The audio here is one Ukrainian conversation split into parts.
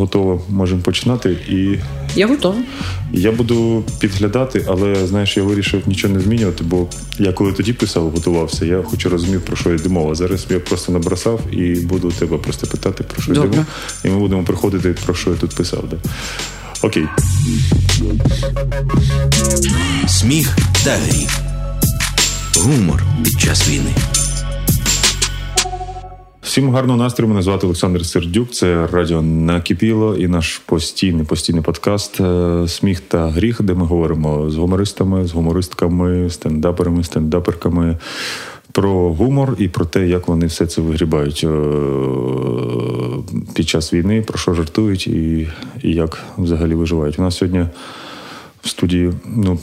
готова, можемо починати. І Я готова. Я буду підглядати, але знаєш, я вирішив нічого не змінювати, бо я коли тоді писав, готувався, я хоч розумів, про що йде мова. Зараз я просто набросав і буду тебе просто питати, про що йде мова. І ми будемо приходити, про що я тут писав. Да? Окей. Сміх та гріх. Гумор під час війни. Всім гарного настрою. Мене звати Олександр Сердюк. Це радіо Накипіло і наш постійний постійний подкаст е, Сміх та гріх, де ми говоримо з гумористами, з гумористками, стендаперами, стендаперками. Про гумор і про те, як вони все це вигрібають е, під час війни, про що жартують і і як взагалі виживають. У нас сьогодні в студії, ну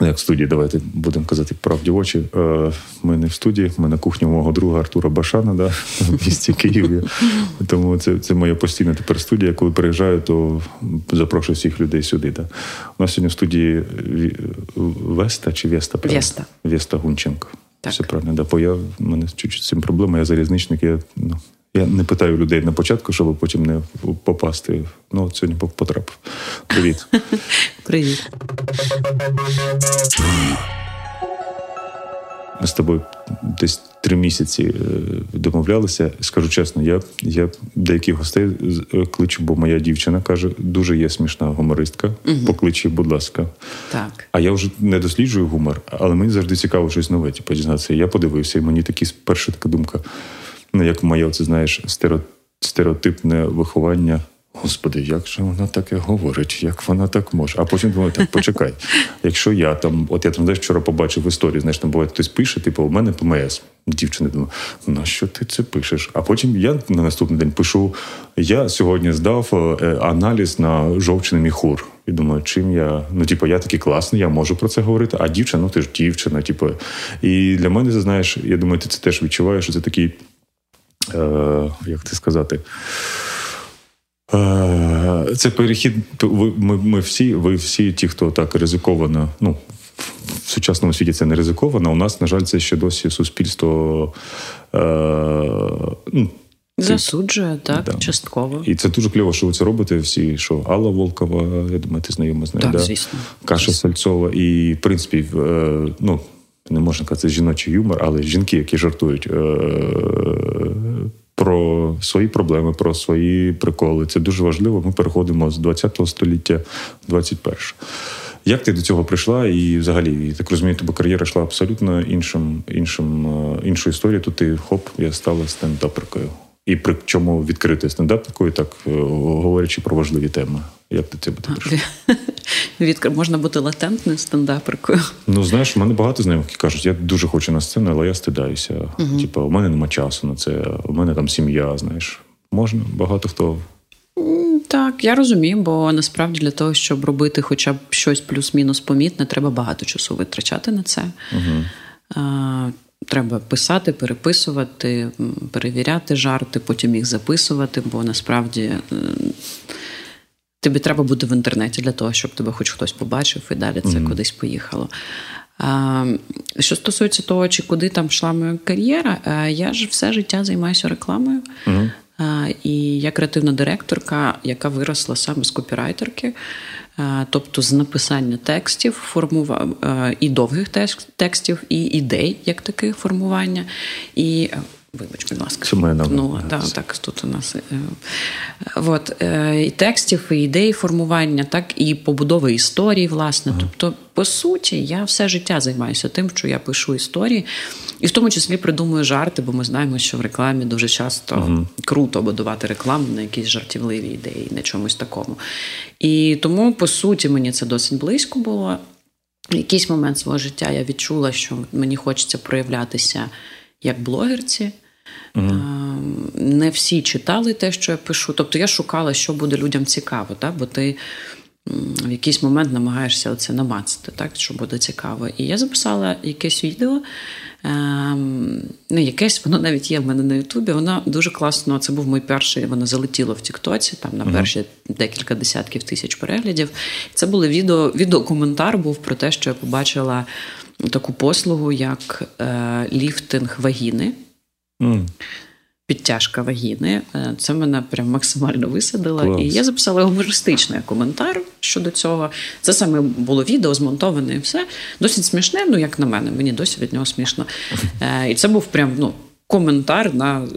як в студії, давайте будемо казати правді в очі. Е, ми не в студії, ми на кухні мого друга Артура Башана, да, в місті Києві. Тому це це моя постійна тепер студія. Коли приїжджаю, то запрошую всіх людей сюди. Да. У нас сьогодні в студії Веста чи Веста? Веста. Веста Гунченко. Так. Все правильно, да, бо я в мене чуть-чуть з цим проблема, я залізничник, я ну, я не питаю людей на початку, щоб потім не попасти. Ну, от сьогодні потрапив. Привіт. Привіт. Ми з тобою десь три місяці е, домовлялися. Скажу чесно, я я деяких гостей е, кличу, бо моя дівчина каже, дуже є смішна гумористка. Угу. Покличі, будь ласка. Так. А я вже не досліджую гумор, але мені завжди цікаво щось нове. Типу, дізнатися. Я подивився, і мені такі перша така думка ну як моє, це знаєш, стереотипне виховання. Господи, як же вона таке говорить, як вона так може? А потім думаю, так почекай. Якщо я там, от я там знаєш, вчора побачив в історії, знаєш, там буває хтось пише, типу, у мене ПМС. Дівчина думає, на що ти це пишеш? А потім я на наступний день пишу: я сьогодні здав е, аналіз на жовчний міхур. І думаю, чим я. Ну, типу, я такий класний, я можу про це говорити. А дівчина, ну ти ж дівчина, типу. І для мене, знаєш, я думаю, ти це теж відчуваєш, що це такий як це сказати? Е, Це перехід. Ми ми всі, ви всі, ті, хто так ризиковано, ну. В сучасному світі це не ризиковано. У нас, на жаль, це ще досі суспільство е, ну, засуджує, так, да. частково. І це дуже кльово, що ви це робите. Всі, що Алла Волкова, я думаю, ти знайома з нею. Так, да? звісно. Каша звісно. Сальцова. І, в принципі, е, ну, не можна казати жіночий юмор, але жінки, які жартують е- про свої проблеми, про свої приколи. Це дуже важливо. Ми переходимо з 20-го століття в 21 як ти до цього прийшла? І взагалі, я так розумію, тебе кар'єра йшла абсолютно іншим, іншим, е, іншою історією. Тут ти хоп, я стала стендаперкою. І при чому відкрити стендапникою, так е, говорячи про важливі теми. Як ти це буде Відкр... Можна бути латентною стендаперкою. Ну, знаєш, в мене багато знайомих, які кажуть, я дуже хочу на сцену, але я стидаюся. Угу. Типу, у мене нема часу на це, у мене там сім'я, знаєш. Можна, багато хто. Так, я розумію, бо насправді для того, щоб робити хоча б щось плюс-мінус помітне, треба багато часу витрачати на це. А, Треба писати, переписувати, перевіряти жарти, потім їх записувати, бо насправді тобі треба бути в інтернеті для того, щоб тебе хоч хтось побачив, і далі це mm-hmm. кудись поїхало. А, Що стосується того, чи куди там йшла моя кар'єра, е, я ж все життя займаюся рекламою. Mm-hmm. І я креативна директорка, яка виросла саме з копірайтерки, тобто з написання текстів, формува... і довгих текстів, і ідей, як таких формування. І Вибач, будь ласка, Це мене ну, да, так тут у нас е, от, е, і текстів, і ідеї формування, так і побудови історії, власне. Ага. Тобто, по суті, я все життя займаюся тим, що я пишу історії, і в тому числі придумую жарти, бо ми знаємо, що в рекламі дуже часто ага. круто будувати рекламу на якісь жартівливі ідеї, на чомусь такому. І тому, по суті, мені це досить близько було. В якийсь момент свого життя я відчула, що мені хочеться проявлятися як блогерці. Угу. Не всі читали те, що я пишу. Тобто я шукала, що буде людям цікаво, так? бо ти в якийсь момент намагаєшся оце намацати, так, що буде цікаво. І я записала якесь відео. Ем, ну, якесь, воно навіть є в мене на Ютубі. Воно дуже класно. Це був мій перший, воно залетіло в Тіктоці, там на перші uh-huh. декілька десятків тисяч переглядів. Це було відео, відеокоментар був про те, що я побачила таку послугу, як е, ліфтинг вагіни. Mm. підтяжка вагіни. Е, це мене прям максимально висадило. Клас. І я записала гумористичний коментар щодо цього. Це саме було відео змонтоване і все. Досить смішне, ну як на мене, мені досі від нього смішно. Е, і це був прям ну, коментар на.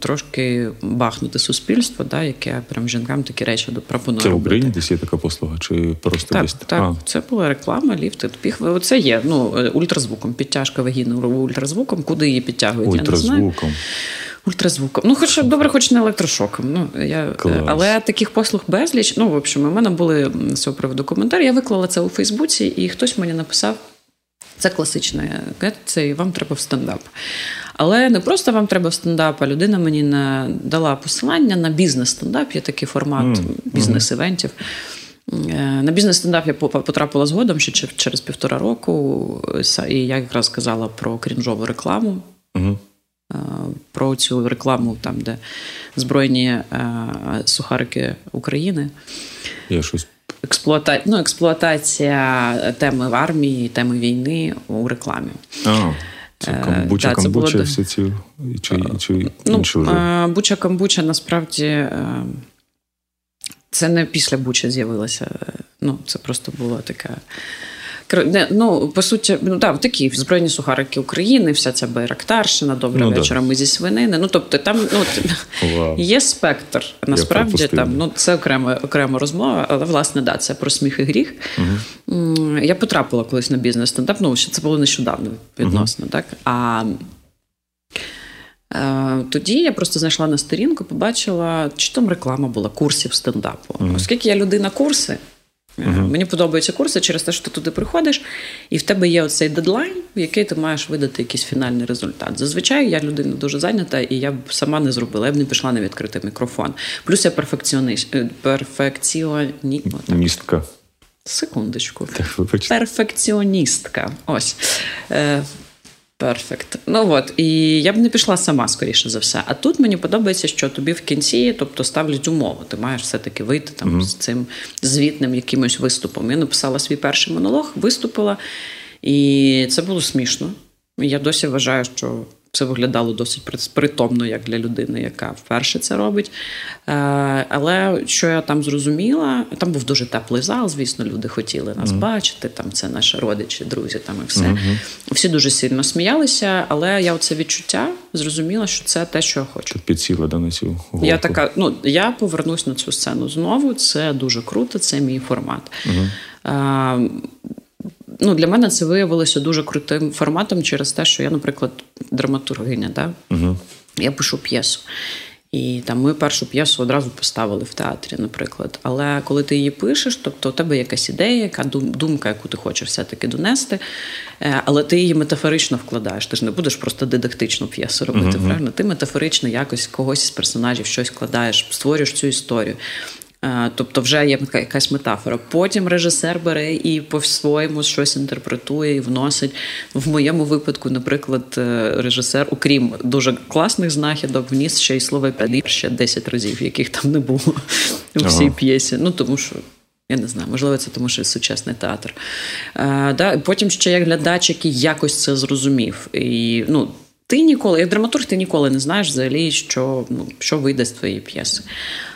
Трошки бахнути суспільство, да, яке прям жінкам такі речі пропонує. Це в Україні десь є така послуга, чи просто так, десь? Так, а. це була реклама, ліфти, піх. Це є ну, ультразвуком, підтяжка вагіни ультразвуком, куди її підтягують. Ультразвуком. Я не знаю. Ультразвуком. Ну, хоч добре, хоч не електрошоком. Ну, я, Клас. Але таких послуг безліч. Ну, в общем, у мене були з цього приводу коментарі. Я виклала це у Фейсбуці, і хтось мені написав: це класичне, це вам треба в стендап. Але не просто вам треба стендап, а людина мені дала посилання на бізнес-стендап. Є такий формат mm. бізнес-івентів. Е, на бізнес-стендап я потрапила згодом ще через півтора року, і я якраз казала про крінжову рекламу. Mm-hmm. Е, про цю рекламу, там, де збройні е, сухарики України. Я щось. Експлуата... ну, Експлуатація теми в армії, теми війни у рекламі. А, це е, камбуча, да, це було... всі ці чи, чи ну, вже? Буча камбуча насправді це не після Буча з'явилося. Ну, Це просто була таке Ну, по суті, ну так, такі збройні сухарики України, вся ця Байрактарщина, добре ну, вечора, да. ми зі свинини. Ну, тобто, там ну, є спектр. Насправді там ну, це окрема окрема розмова, але власне да, це про сміх і гріх. Угу. Я потрапила колись на бізнес стендап, ну це було нещодавно відносно, угу. так. А е, тоді я просто знайшла на сторінку, побачила, чи там реклама була курсів стендапу. Угу. Оскільки я людина курси. Uh-huh. Мені подобаються курси через те, що ти туди приходиш, і в тебе є оцей дедлайн, в який ти маєш видати якийсь фінальний результат. Зазвичай я людина дуже зайнята, і я б сама не зробила, я б не пішла на відкритий мікрофон. Плюс я перфекціоніст, е, перфекціоністка. Секундочку. Перфекціоністка. Ось. Перфект. Ну от, і я б не пішла сама, скоріше за все. А тут мені подобається, що тобі в кінці, тобто ставлять умову. Ти маєш все-таки вийти там mm-hmm. з цим звітним якимось виступом. Я написала свій перший монолог, виступила, і це було смішно. Я досі вважаю, що це виглядало досить притомно, як для людини, яка вперше це робить. Е, але що я там зрозуміла, там був дуже теплий зал, звісно, люди хотіли нас mm. бачити. Там це наші родичі, друзі, там і все. Mm-hmm. Всі дуже сильно сміялися, але я оце відчуття зрозуміла, що це те, що я хочу. Підсіла да, на цю голку. Я така, ну я повернусь на цю сцену знову. Це дуже круто, це мій формат. Mm-hmm ну, для мене це виявилося дуже крутим форматом через те, що я, наприклад, драматургиня. Да? Угу. Я пишу п'єсу. І там ми першу п'єсу одразу поставили в театрі, наприклад. Але коли ти її пишеш, тобто у тебе якась ідея, яка думка, яку ти хочеш все-таки донести, е, але ти її метафорично вкладаєш. Ти ж не будеш просто дидактичну п'єсу робити. Uh-huh. правильно? Ти метафорично якось когось з персонажів щось вкладаєш, створюєш цю історію. Е, тобто вже є якась метафора. Потім режисер бере і по-своєму щось інтерпретує і вносить. В моєму випадку, наприклад, е, режисер, окрім дуже класних знахідок, вніс ще й слово «п'ядір» ще 10 разів, яких там не було у всій ага. п'єсі. Ну тому що. Я не знаю, можливо, це тому, що сучасний театр. А, е, да? Потім ще як глядач, який якось це зрозумів. І, ну, Ти ніколи, як драматург, ти ніколи не знаєш взагалі, що ну, що вийде з твоєї п'єси.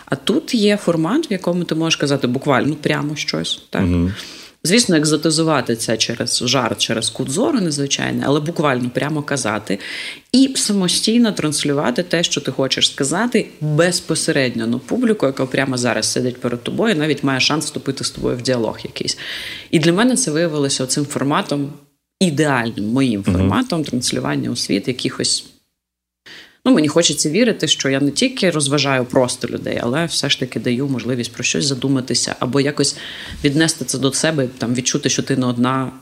А тут є формат, в якому ти можеш казати буквально прямо щось. Так? Угу. Звісно, екзотизувати це через жарт, через кут зору незвичайний, але буквально прямо казати і самостійно транслювати те, що ти хочеш сказати, безпосередньо на публіку, яка прямо зараз сидить перед тобою, навіть має шанс вступити з тобою в діалог якийсь. І для мене це виявилося цим форматом, ідеальним моїм форматом транслювання у світ якихось Ну, мені хочеться вірити, що я не тільки розважаю просто людей, але все ж таки даю можливість про щось задуматися або якось віднести це до себе, там відчути, що ти не одна,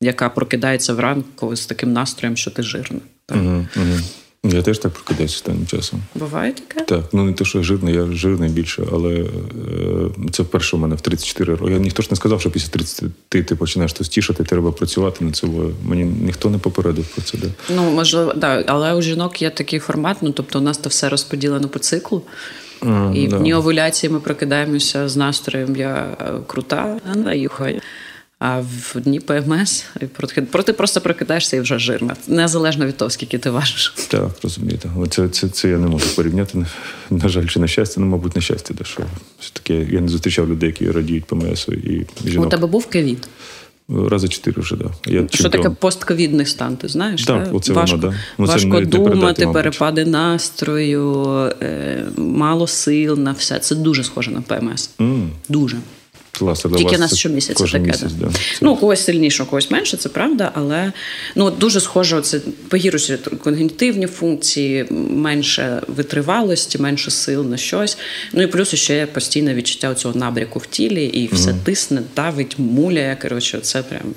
яка прокидається вранку з таким настроєм, що ти жирна. Угу, угу. Я теж так прокидаюся останнім часом. Буває таке? Так, ну не те, що жирний, я жирний більше, але е, це вперше у мене в 34 роки. Я ніхто ж не сказав, що після 30 ти починаєш тостішати, треба працювати над собою. Мені ніхто не попередив про це. Да. Ну можливо, так, але у жінок є такий формат. Ну тобто, у нас то все розподілено по циклу. А, і да. в дні овуляції ми прокидаємося з настроєм я е, крута, а юхаю. А в дні ПМС проти просто прокидаєшся і вже жирна. Незалежно від того, скільки ти важиш. Так, розумієте. Це, це, це я не можу порівняти. На жаль, чи на щастя, ну, мабуть, на щастя, де що все-таки я не зустрічав людей, які радіють ПМС і жінок. У тебе був ковід? Рази чотири вже, да. Я Що таке постковідний стан, ти знаєш? Так, оце важко воно, да. ну, важко не, думати, не перепади настрою, е, мало сил на все. Це дуже схоже на ПМС. Mm. Дуже. Клас, Тільки нас щомісяця таке. Місяць, да. Ну, у когось сильніше, у когось менше, це правда, але ну, дуже схоже, це погіршують когнітивні функції, менше витривалості, менше сил на щось. Ну і плюс ще постійне відчуття цього набряку в тілі, і все mm тисне, давить, муляє. Коротше, це прям.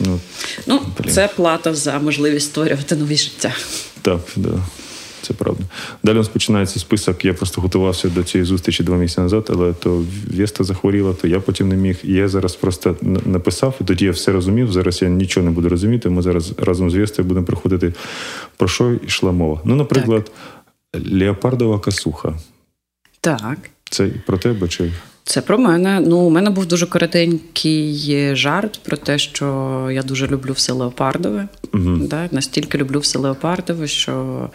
Ну, ну це плата за можливість створювати нові життя. Так, да. Це правда. Далі у нас починається список. Я просто готувався до цієї зустрічі два місяці назад, але то Веста захворіла, то я потім не міг. І я зараз просто написав, і тоді я все розумів. Зараз я нічого не буду розуміти. Ми зараз разом з Вестою будемо приходити. Про що йшла мова? Ну, наприклад, так. Леопардова касуха. Так. Це про тебе чи? Це про мене. Ну, у мене був дуже коротенький жарт про те, що я дуже люблю все леопардове. Угу. Да? Настільки люблю все леопардове, що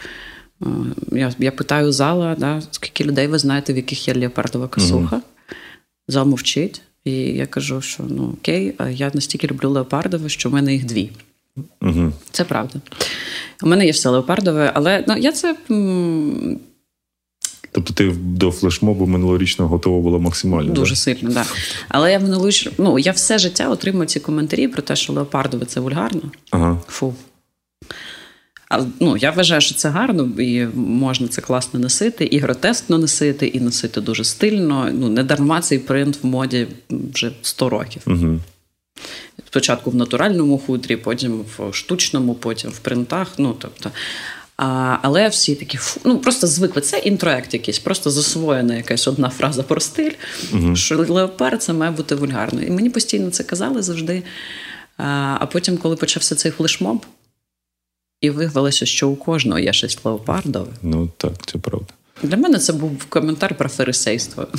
я я питаю зала, да, скільки людей ви знаєте, в яких є леопардова косуха. uh Зал мовчить. І я кажу, що ну окей, я настільки люблю леопардове, що в мене їх дві. uh Це правда. У мене є все леопардове, але ну, я це. Тобто ти до флешмобу минулорічного готова була максимально? Дуже да? сильно, так. Але я минулоріч... ну, я все життя отримую ці коментарі про те, що леопардове це вульгарно. Ага. Фу. А, ну, Я вважаю, що це гарно, і можна це класно носити, і гротескно носити, і носити дуже стильно. Ну, Не дарма цей принт в моді вже 100 років. Угу. Спочатку в натуральному хутрі, потім в штучному, потім в принтах. Ну, тобто, а, Але всі такі ну просто звикли. Це інтроект якийсь, просто засвоєна якась одна фраза про стиль, uh що леопард це має бути вульгарно. І мені постійно це казали завжди. А, а потім, коли почався цей флешмоб, і виявилося, що у кожного є щось леопардове. Ну так, це правда. Для мене це був коментар про фарисейство.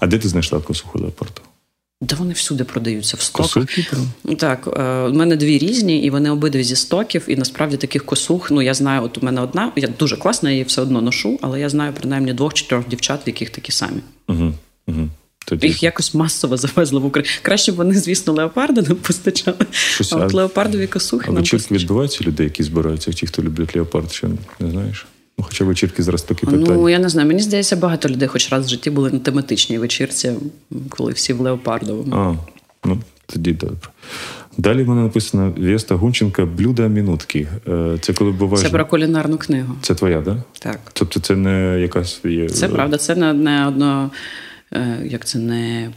А де ти знайшла косуху леопарду? Да вони всюди продаються в стоках. Так, е, у мене дві різні, і вони обидві зі стоків. І насправді таких косух, ну я знаю, от у мене одна, я дуже класна, я її все одно ношу, але я знаю принаймні двох чи трьох дівчат, в яких такі самі. Угу, угу. Тоді... Їх якось масово завезли в Україну. Краще б вони, звісно, леопарди нам постачали. Щось, а от леопардові косухи. А вечірки відбуваються людей, які збираються, ті, хто люблять леопард, що не знаєш? Ну, Хоча вечірки зараз такі питання. Ну, я не знаю. Мені здається, багато людей хоч раз в житті були на тематичній вечірці, коли всі в леопардовому. А, ну тоді добре. Далі в мене написано Веста Гунченка Блюда мінутки. Е, це коли буває. Це про кулінарну книгу. Це твоя, да? так? Тобто це не якась є. Це правда, це не, не одно. Е, як це не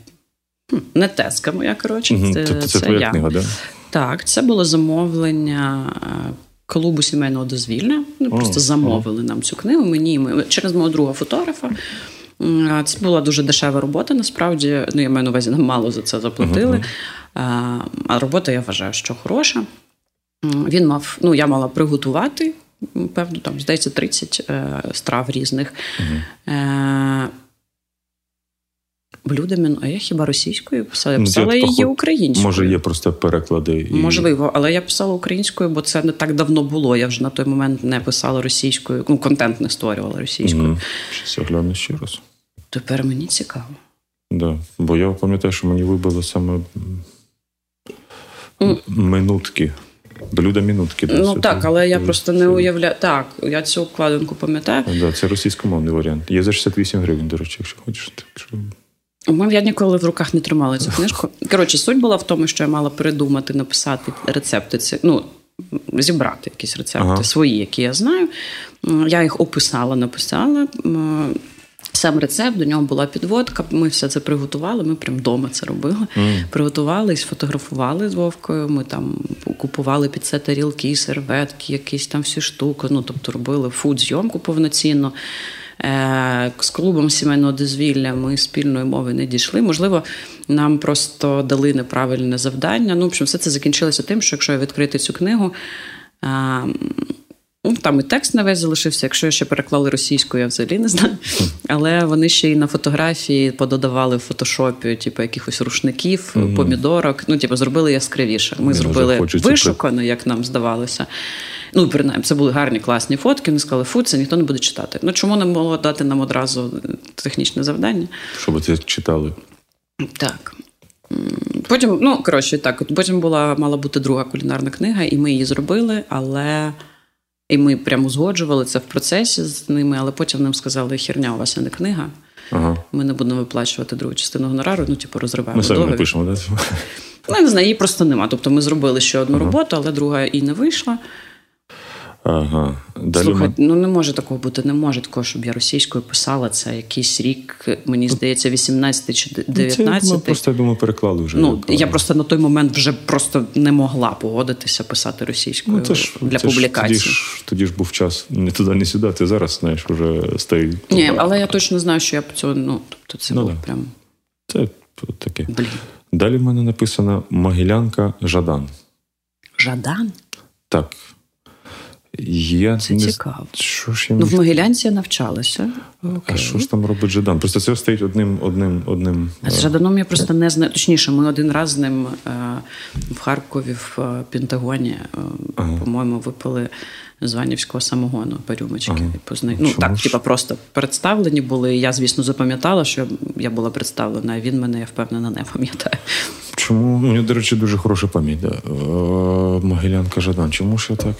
не теска моя, коротше. Угу, це, тобто це, це твоя я. книга, да? Так, це було замовлення е, клубу сімейного дозвілля. Вони о, просто замовили о. нам цю книгу. Мені ми, через мого друга фотографа. Це була дуже дешева робота. Насправді, ну я маю на увазі, нам мало за це заплатили. Uh-huh. А робота я вважаю, що хороша. Він мав, ну я мала приготувати, певно, там здається, 30 е, страв різних. Uh-huh. Блюдемін, а я хіба російською писала? Я ну, писала її поход... українською. Може, є просто переклади. І... Можливо, але я писала українською, бо це не так давно було. Я вже на той момент не писала російською, ну, контент не створювала російською. Щось я гляну ще раз. Тепер мені цікаво. Да. Бо я пам'ятаю, що мені вибило саме mm. минутки. Блюда мінутки. Ну так, але я просто не уявляю. Так, я цю вкладинку пам'ятаю. Да, Це російськомовний варіант. Є за 68 гривень, до речі, якщо хочеш. Так що... Я ніколи в руках не тримала цю книжку. Коротше, суть була в тому, що я мала придумати, написати рецепти. Ці, ну, зібрати якісь рецепти ага. свої, які я знаю. Я їх описала, написала. Сам рецепт, до нього була підводка. Ми все це приготували. Ми прямо вдома це робили. Mm. Приготували і сфотографували з Вовкою. Ми там купували під це тарілки, серветки, якісь там всі штуки. Ну, тобто робили фуд-зйомку повноцінно. Е, з клубом сімейного дозвілля ми спільної мови не дійшли. Можливо, нам просто дали неправильне завдання. Ну, в общем, все це закінчилося тим, що якщо я відкрити цю книгу. Ну, Там і текст на весь залишився. Якщо ще переклали російською, я взагалі не знаю. Але вони ще й на фотографії пододавали в фотошопі, типу, якихось рушників, mm-hmm. помідорок. Ну, типу, зробили яскравіше. Ми Мені зробили вишукано, як нам здавалося. Ну, принаймні, це були гарні класні фотки. Вони сказали, фу, це ніхто не буде читати. Ну чому не було дати нам одразу технічне завдання? Щоб це читали. Так. Потім, ну коротше, так, потім була мала бути друга кулінарна книга, і ми її зробили, але і ми прямо узгоджували це в процесі з ними, але потім нам сказали, херня, у вас не книга. Ага. Ми не будемо виплачувати другу частину гонорару, ну, типу, розриваємо. Ми самі напишемо, да? Ну, я не знаю, її просто нема. Тобто ми зробили ще одну ага. роботу, але друга і не вийшла. Ага. Далі Слухай, ми... ну не може такого бути, не може такого, щоб я російською писала це якийсь рік, мені здається, 18 чи 19. Це, ми просто я думаю, переклали вже. Ну я просто на той момент вже просто не могла погодитися писати російською ну, це ж, для це публікації. Ж, тоді ж тоді ж був час не туди, не сюди. Ти зараз знаєш, вже стоїть. Ні, але я точно знаю, що я по цього, ну тобто це ну, було прям. Це таке. Блін. Далі в мене написано Могилянка Жадан. Жадан? Так. Я Це не... цікаво. Що ж я Ну, в Могилянці я навчалася. Okay. А що ж там робить Жадан? Просто це стоїть одним одним одним. А з Жаданом я просто не знаю. Точніше, ми один раз з ним е, в Харкові в е, Пентагоні, е, ага. по-моєму, випили званівського самогону по рюмочки. Ага. Позна... Ну так, типа просто представлені були. Я, звісно, запам'ятала, що я була представлена, а він мене, я впевнена, не пам'ятає. Чому? Мені, до речі, дуже хороша пам'ять. Да. Могилянка Жадан. Чому ж я так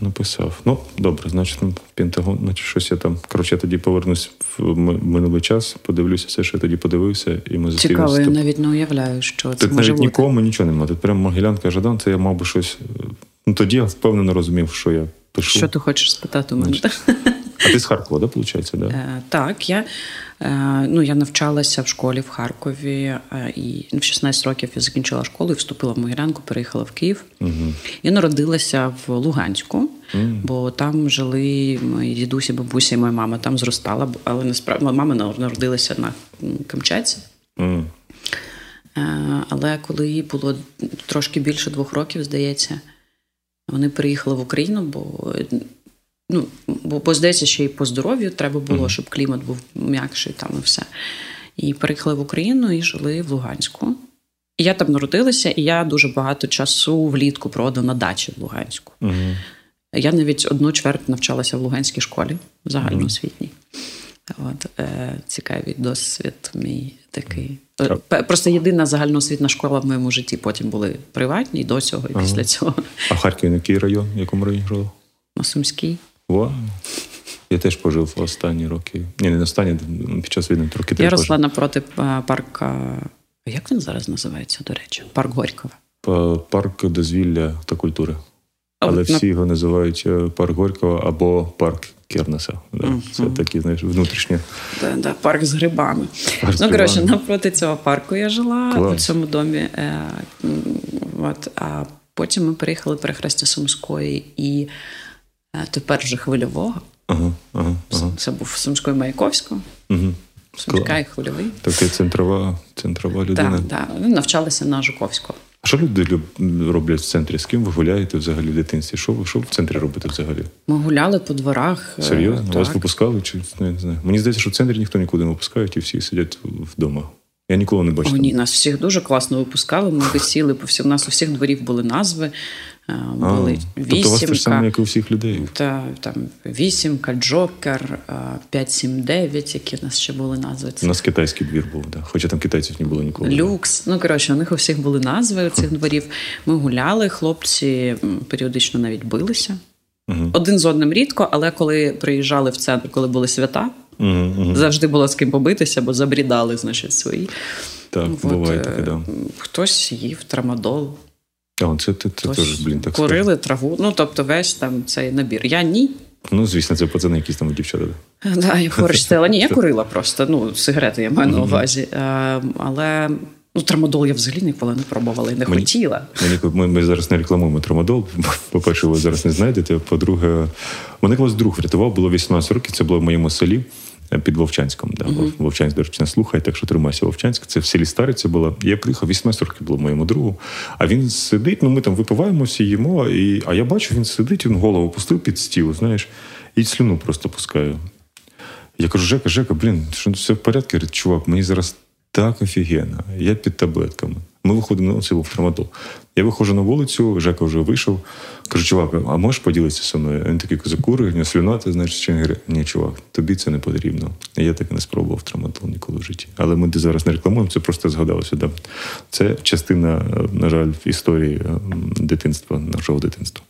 написав? Ну, добре, значить, Пентагон, значить, щось я там. Коротше, я тоді повернусь в минулий час, подивлюся все, що я тоді подивився, і ми Цікаво, я навіть не уявляю, що це Тут може навіть бути. нікому нічого немає. Тут прямо Могилянка Жадан, це я мав би щось. Ну тоді я впевнено розумів, що я пишу. Що ти хочеш спитати у мене? А ти з Харкова, да, виходить? Да? Е, так, я е, ну, я навчалася в школі в Харкові, е, і в 16 років я закінчила школу і вступила в Могилянку, переїхала в Київ. Угу. Я народилася в Луганську, угу. бо там жили мої дідусі, бабусі, моя мама там зростала, але насправді мама народилася на Камчатці. Угу. Але коли їй було трошки більше двох років, здається, вони приїхали в Україну, бо ну, бо, бо здається, ще й по здоров'ю треба було, щоб клімат був м'якший там і все. І переїхали в Україну і жили в Луганську. І я там народилася, і я дуже багато часу влітку проводила на дачі в Луганську. Угу. Я навіть одну чверть навчалася в Луганській школі загальноосвітній. От, е, Цікавий досвід мій такий. Так. Просто єдина загальноосвітна школа в моєму житті. Потім були приватні і до цього, і ага. після цього. А в Харкові який район? В якому районі жила? На Сумській. Вау. Я теж пожив останні роки. Ні, не останні, під час війни трохи Я росла пожив. напроти е, парка. Як він зараз називається, до речі? Парк Горького. Парк дозвілля та культури. Але всі його називають е, парк Горького або парк Кернеса. Да. Uh-huh. Це такі, знаєш, внутрішні. Да, да, парк з грибами. Парк ну, коротше, напроти цього парку я жила Клас. у цьому домі. Е, от, А потім ми приїхали перехрестя Сумської і е, тепер вже хвильового. Ага, ага, ага. Це був Сумської Маяковського. Угу. Сумська і хвильовий. Така центрова центрова людина. Так, так. навчалися на Жуковського. А що люди роблять в центрі? З ким ви гуляєте взагалі в дитинстві? Що ви що в центрі робите взагалі? Ми гуляли по дворах. Е, Серйозно? Так. Вас випускали? Чи не знаю? Мені здається, що в центрі ніхто нікуди не випускають і всі сидять вдома. Я ніколи не бачив. О, ні, нас всіх дуже класно випускали. Ми висіли по всіх. У нас у всіх дворів були назви. Е, були а, вісімка. Тобто у вас те ж саме, як і у всіх людей. Та, там Вісімка, Джокер, 579, які в нас ще були назви. У нас китайський двір був, да. хоча там китайців не було ніколи. Люкс. Ну, коротше, у них у всіх були назви цих дворів. Ми гуляли, хлопці періодично навіть билися. Угу. Один з одним рідко, але коли приїжджали в центр, коли були свята, угу, угу. завжди було з ким побитися, бо забрідали, значить, свої. Так, От, буває таке, да. Хтось їв трамадол. А, це це, це теж, блін, так Курили скажу. траву, ну тобто весь там цей набір. Я ні. Ну, звісно, це пацани, якісь там дівчата. Да, я поруч стояла. Ні, я курила просто. Ну, сигарети я маю на увазі. А, але ну, трамадол я взагалі ніколи не пробувала і не мені, хотіла. Мені, ми, ми зараз не рекламуємо трамадол. По-перше, ви зараз не знайдете. По-друге, мене колись друг врятував, було 18 років, це було в моєму селі. Під Вовчанськом. Да. Uh-huh. Вовчанськ, до речі, не слухає, так що тримайся Вовчанськ. Це в селі Стариця було. Я приїхав 18 років було моєму другу. А він сидить, ну ми там випиваємо всі їмо. І, А я бачу, він сидить, він голову пустив під стіл, знаєш, і слюну просто пускає. Я кажу, Жека, Жека, блін, що все в порядку? Говорить, чувак, мені зараз так офігенно, я під таблетками. Ми виходимо ну, це був травматол. Я виходжу на вулицю, Жека вже вийшов. Кажу, чувак, а можеш поділитися зі мною? Він такий закурив, не слюна, ти знаєш, що він говорить, ні, чувак, тобі це не потрібно. Я так і не спробував травматол ніколи в житті. Але ми зараз не рекламуємо, це просто згадалося. Да. Це частина, на жаль, історії дитинства, нашого дитинства.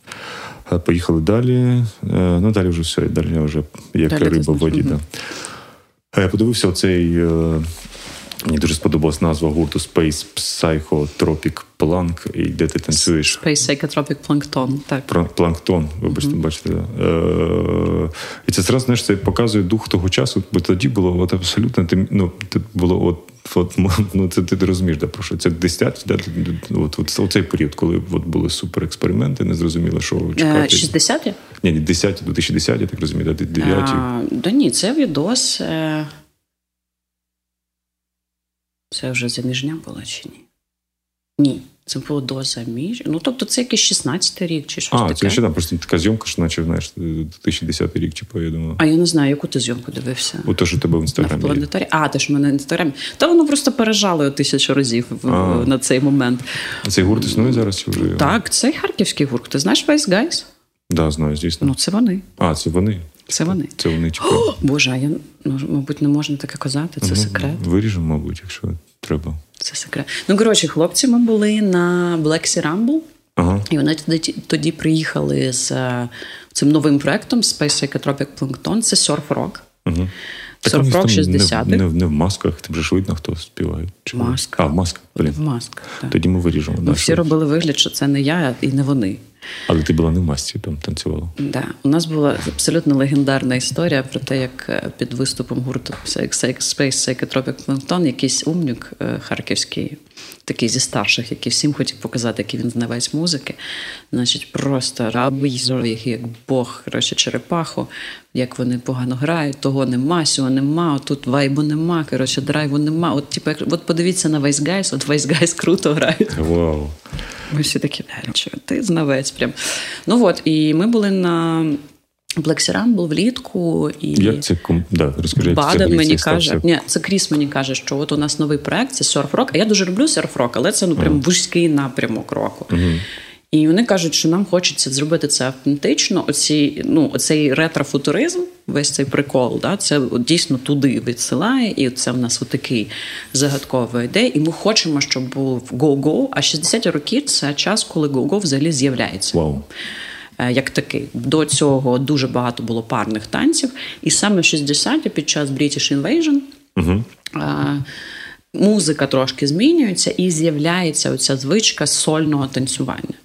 Поїхали далі. Е, ну, далі вже все, далі вже як далі риба в воді. Да. Я подивився оцей. Е, Мені дуже сподобалась назва гурту Space Psychotropic Plank, і де ти танцюєш. Space Psychotropic Plankton, так. Планктон, вибачте, mm-hmm. бачите. Да. Е- І це зразу знаєш, це показує дух того часу, бо тоді було от абсолютно ну, було от. От, ну, це ти розумієш, да, про що це 10 да, от, от, от, цей період, коли от були суперексперименти, не зрозуміло, що чекати. 60-ті? Ні, 10 2010 я так розумію, да, 9 а, Да ні, це відос. Е... Це вже заміжня була чи ні? Ні. Це було до заміж. Ну, тобто, це якийсь 16-й рік чи щось. А, таке. це ще там просто така зйомка, що наче знаєш, 2010 рік, типу, я. А я не знаю, яку ти зйомку дивився. У те, що тебе в інстаграмі. планетарі. А, те, що в мене в інстаграмі. Та воно просто пережало тисячу разів а. на цей момент. А цей гурт існує зараз? чи вже? Так, цей харківський гурт. Ти знаєш Vice Guys? Так, да, знаю, звісно. Ну, це вони. А, це вони. Це вони. Це вони О, Боже, я, ну, мабуть, не можна таке казати. Це ну, секрет. Виріжемо, мабуть, якщо треба. Це секрет. Ну, коротше, хлопці ми були на Black Sea Rumble, ага. і вони тоді тоді приїхали з е, цим новим проектом Space Psychotropic Plankton. Це серф-рок. Угу. Сурфрок 60 не, не, не в масках, ти вже видно, хто співає. Чи Маска. А, в масках. Блін. В масках, так. Тоді ми виріжемо. Ми да, всі робили вигляд, що це не я і не вони. Але ти була не в масці, там танцювала. Да. У нас була абсолютно легендарна історія про те, як е, під виступом гурту Space Psychotropic Plankton якийсь умнюк е, харківський, такий зі старших, який всім хотів показати, який він знавець музики. Значить, просто розібрав, як Бог, коротше, черепаху, як вони погано грають, того нема, сього нема, тут вайбу нема, коротше, драйву нема. От, типу, от подивіться на Wise Guyz, от Wise Guyz круто грають. Вау. Ми всі такі, що ти знавець. прям. Ну от, і ми були на Блексіран був влітку і як це да, розкажи, Баден це мені каже, ні, це Кріс мені каже, що от у нас новий проект, це серф-рок. А я дуже люблю серф-рок, але це ну прям uh-huh. вузький напрямок року. Uh-huh. І вони кажуть, що нам хочеться зробити це автентично. Оці, ну, оцей ретрофутуризм, весь цей прикол, да, це от дійсно туди відсилає, і це в нас отакий загадковий ідея. І ми хочемо, щоб був go-go, А 60 роки це час, коли go-go взагалі з'являється. Wow. Е, як такий. До цього дуже багато було парних танців. І саме в 60-ті під час British Invasion uh музика трошки змінюється і з'являється оця звичка сольного танцювання.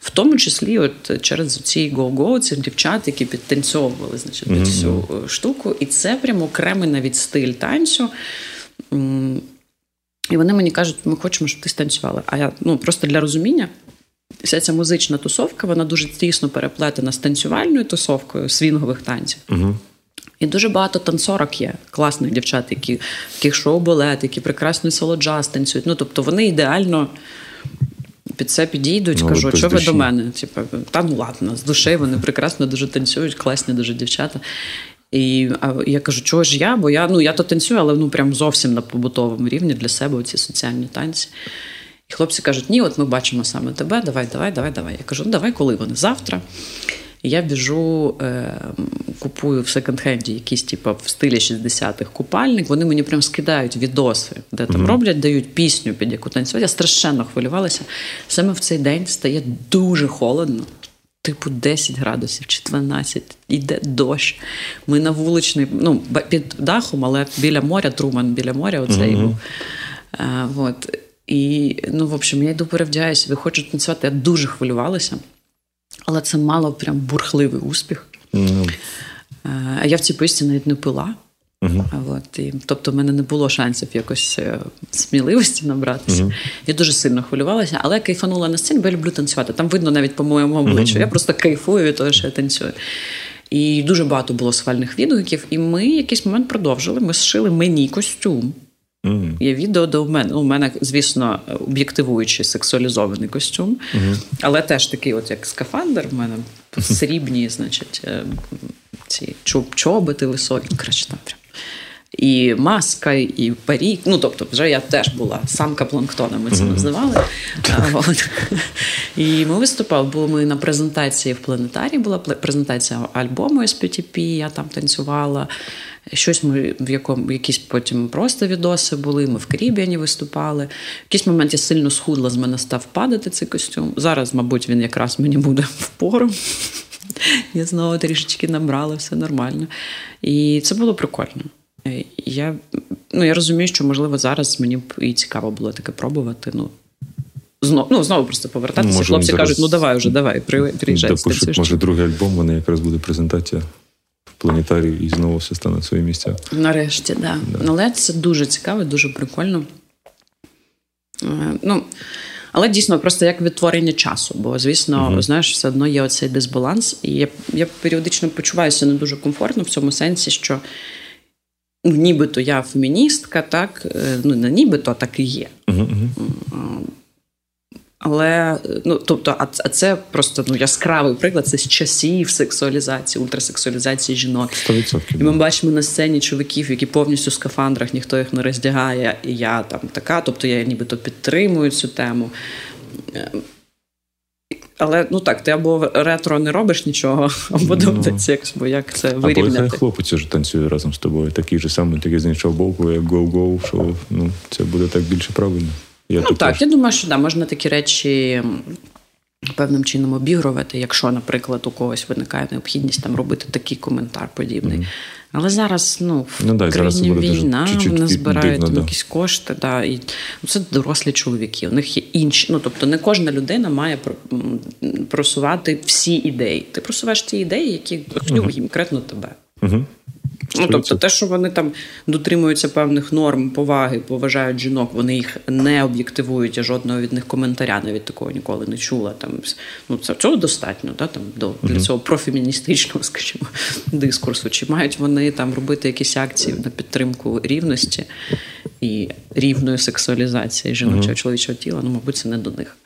В тому числі, от через ці го-го, цих дівчат, які підтанцьовували значить, uh цю е, штуку. І це прямо окремий навіть стиль танцю. І вони мені кажуть, ми хочемо, щоб ти станцювала. А я ну просто для розуміння. Вся ця музична тусовка, вона дуже тісно переплетена з танцювальною тусовкою свінгових танців. Uh-huh. І дуже багато танцорок є, класних дівчат, які яких шоу-балет, які прекрасно соло-джаз танцюють. Ну, тобто вони ідеально під це підійдуть, ну, кажу, що ви до мене? Типу, та ну ладно, з душі вони прекрасно дуже танцюють, класні дуже дівчата. І а я кажу, чого ж я? Бо я ну я то танцюю, але ну прям зовсім на побутовому рівні для себе ці соціальні танці. І хлопці кажуть, ні, от ми бачимо саме тебе, давай, давай, давай, давай. Я кажу, ну давай, коли вони завтра. Я біжу, е, купую в секонд-хенді якийсь типу, в стилі 60-х купальник. Вони мені прям скидають відоси, де там mm-hmm. роблять, дають пісню, під яку танцювати. Я страшенно хвилювалася. Саме в цей день стає дуже холодно. Типу 10 градусів чи 12, іде дощ. Ми на вуличний, ну, під дахом, але біля моря, Труман біля моря, оцей mm-hmm. був. А, от. І, ну, в общем, я йду перевдяюся, виходжу танцювати. Я дуже хвилювалася, але це мало прям бурхливий успіх. Mm-hmm. А я в цій поїздці навіть не пила. Uh-huh. От, і, Тобто в мене не було шансів якось е, сміливості набратися. Uh-huh. Я дуже сильно хвилювалася, але я кайфанула на сцені, бо я люблю танцювати. Там видно навіть по моєму обличчю. Uh-huh. Я просто кайфую від того, що я танцюю. І дуже багато було схвальних відгуків. І ми якийсь момент продовжили. Ми зшили мені костюм. Mm. Є відео, де у мене у мене, звісно, об'єктивуючий сексуалізований костюм, mm-hmm. але теж такий, от як скафандр, в мене срібні, значить, е, ці чоботи високі. Коротше, там прям і маска, і парік. Ну, тобто, вже я теж була самка планктона, ми це називали. От. І ми виступали, бо ми на презентації в планетарі була презентація альбому SPTP, я там танцювала. Щось ми в якому якісь потім просто відоси були. Ми в Карібіані виступали. В якийсь момент я сильно схудла, з мене став падати цей костюм. Зараз, мабуть, він якраз мені буде впору. Я знову трішечки набрала, все нормально. І це було прикольно. Е, я ну, я розумію, що, можливо, зараз мені б і цікаво було таке пробувати. Ну, Знову ну, знову просто повертатися. Може, Хлопці кажуть, ну давай вже, давай, приїжджай. Допишуть, може, другий альбом, вони якраз буде презентація в планетарії і знову все стане на свої місця. Нарешті, да. да. Але це дуже цікаво, дуже прикольно. Е, ну, Але дійсно, просто як відтворення часу. Бо, звісно, угу. знаєш, все одно є оцей дисбаланс. І я я періодично почуваюся не дуже комфортно в цьому сенсі, що ну, нібито я феміністка, так е, ну не нібито, а так і є. Uh-huh. Але ну тобто, а це просто ну яскравий приклад. Це з часів сексуалізації, ультрасексуалізації жінок. 100%. І ми бачимо на сцені чоловіків, які повністю в скафандрах, ніхто їх не роздягає, і я там така. Тобто я нібито підтримую цю тему. Але ну так, ти або ретро не робиш нічого, або ну, секс, бо як це вирівняти. Або хлопець вже танцює разом з тобою. Такий же самий, такий з іншого боку, як go-go, що ну, це буде так більше правильно. Я ну так, я думаю, що да, можна такі речі певним чином обігрувати, якщо, наприклад, у когось виникає необхідність там робити такий коментар подібний. Mm-hmm. Але зараз ну, в ну, да, країні зараз війна, вони збирають дивно, якісь да. кошти. Да, і ну, Це дорослі чоловіки. У них є інші. Ну, тобто не кожна людина має просувати всі ідеї. Ти просуваєш ті ідеї, які конкретно тебе. Uh-huh. Ну, тобто, те, що вони там дотримуються певних норм, поваги, поважають жінок, вони їх не об'єктивують, я жодного від них коментаря навіть такого ніколи не чула. Там ну це цього достатньо, да, там до для цього профеміністичного, скажімо, дискурсу. Чи мають вони там робити якісь акції на підтримку рівності і рівної сексуалізації жіночого uh чоловічого тіла? Ну, мабуть, це не до них.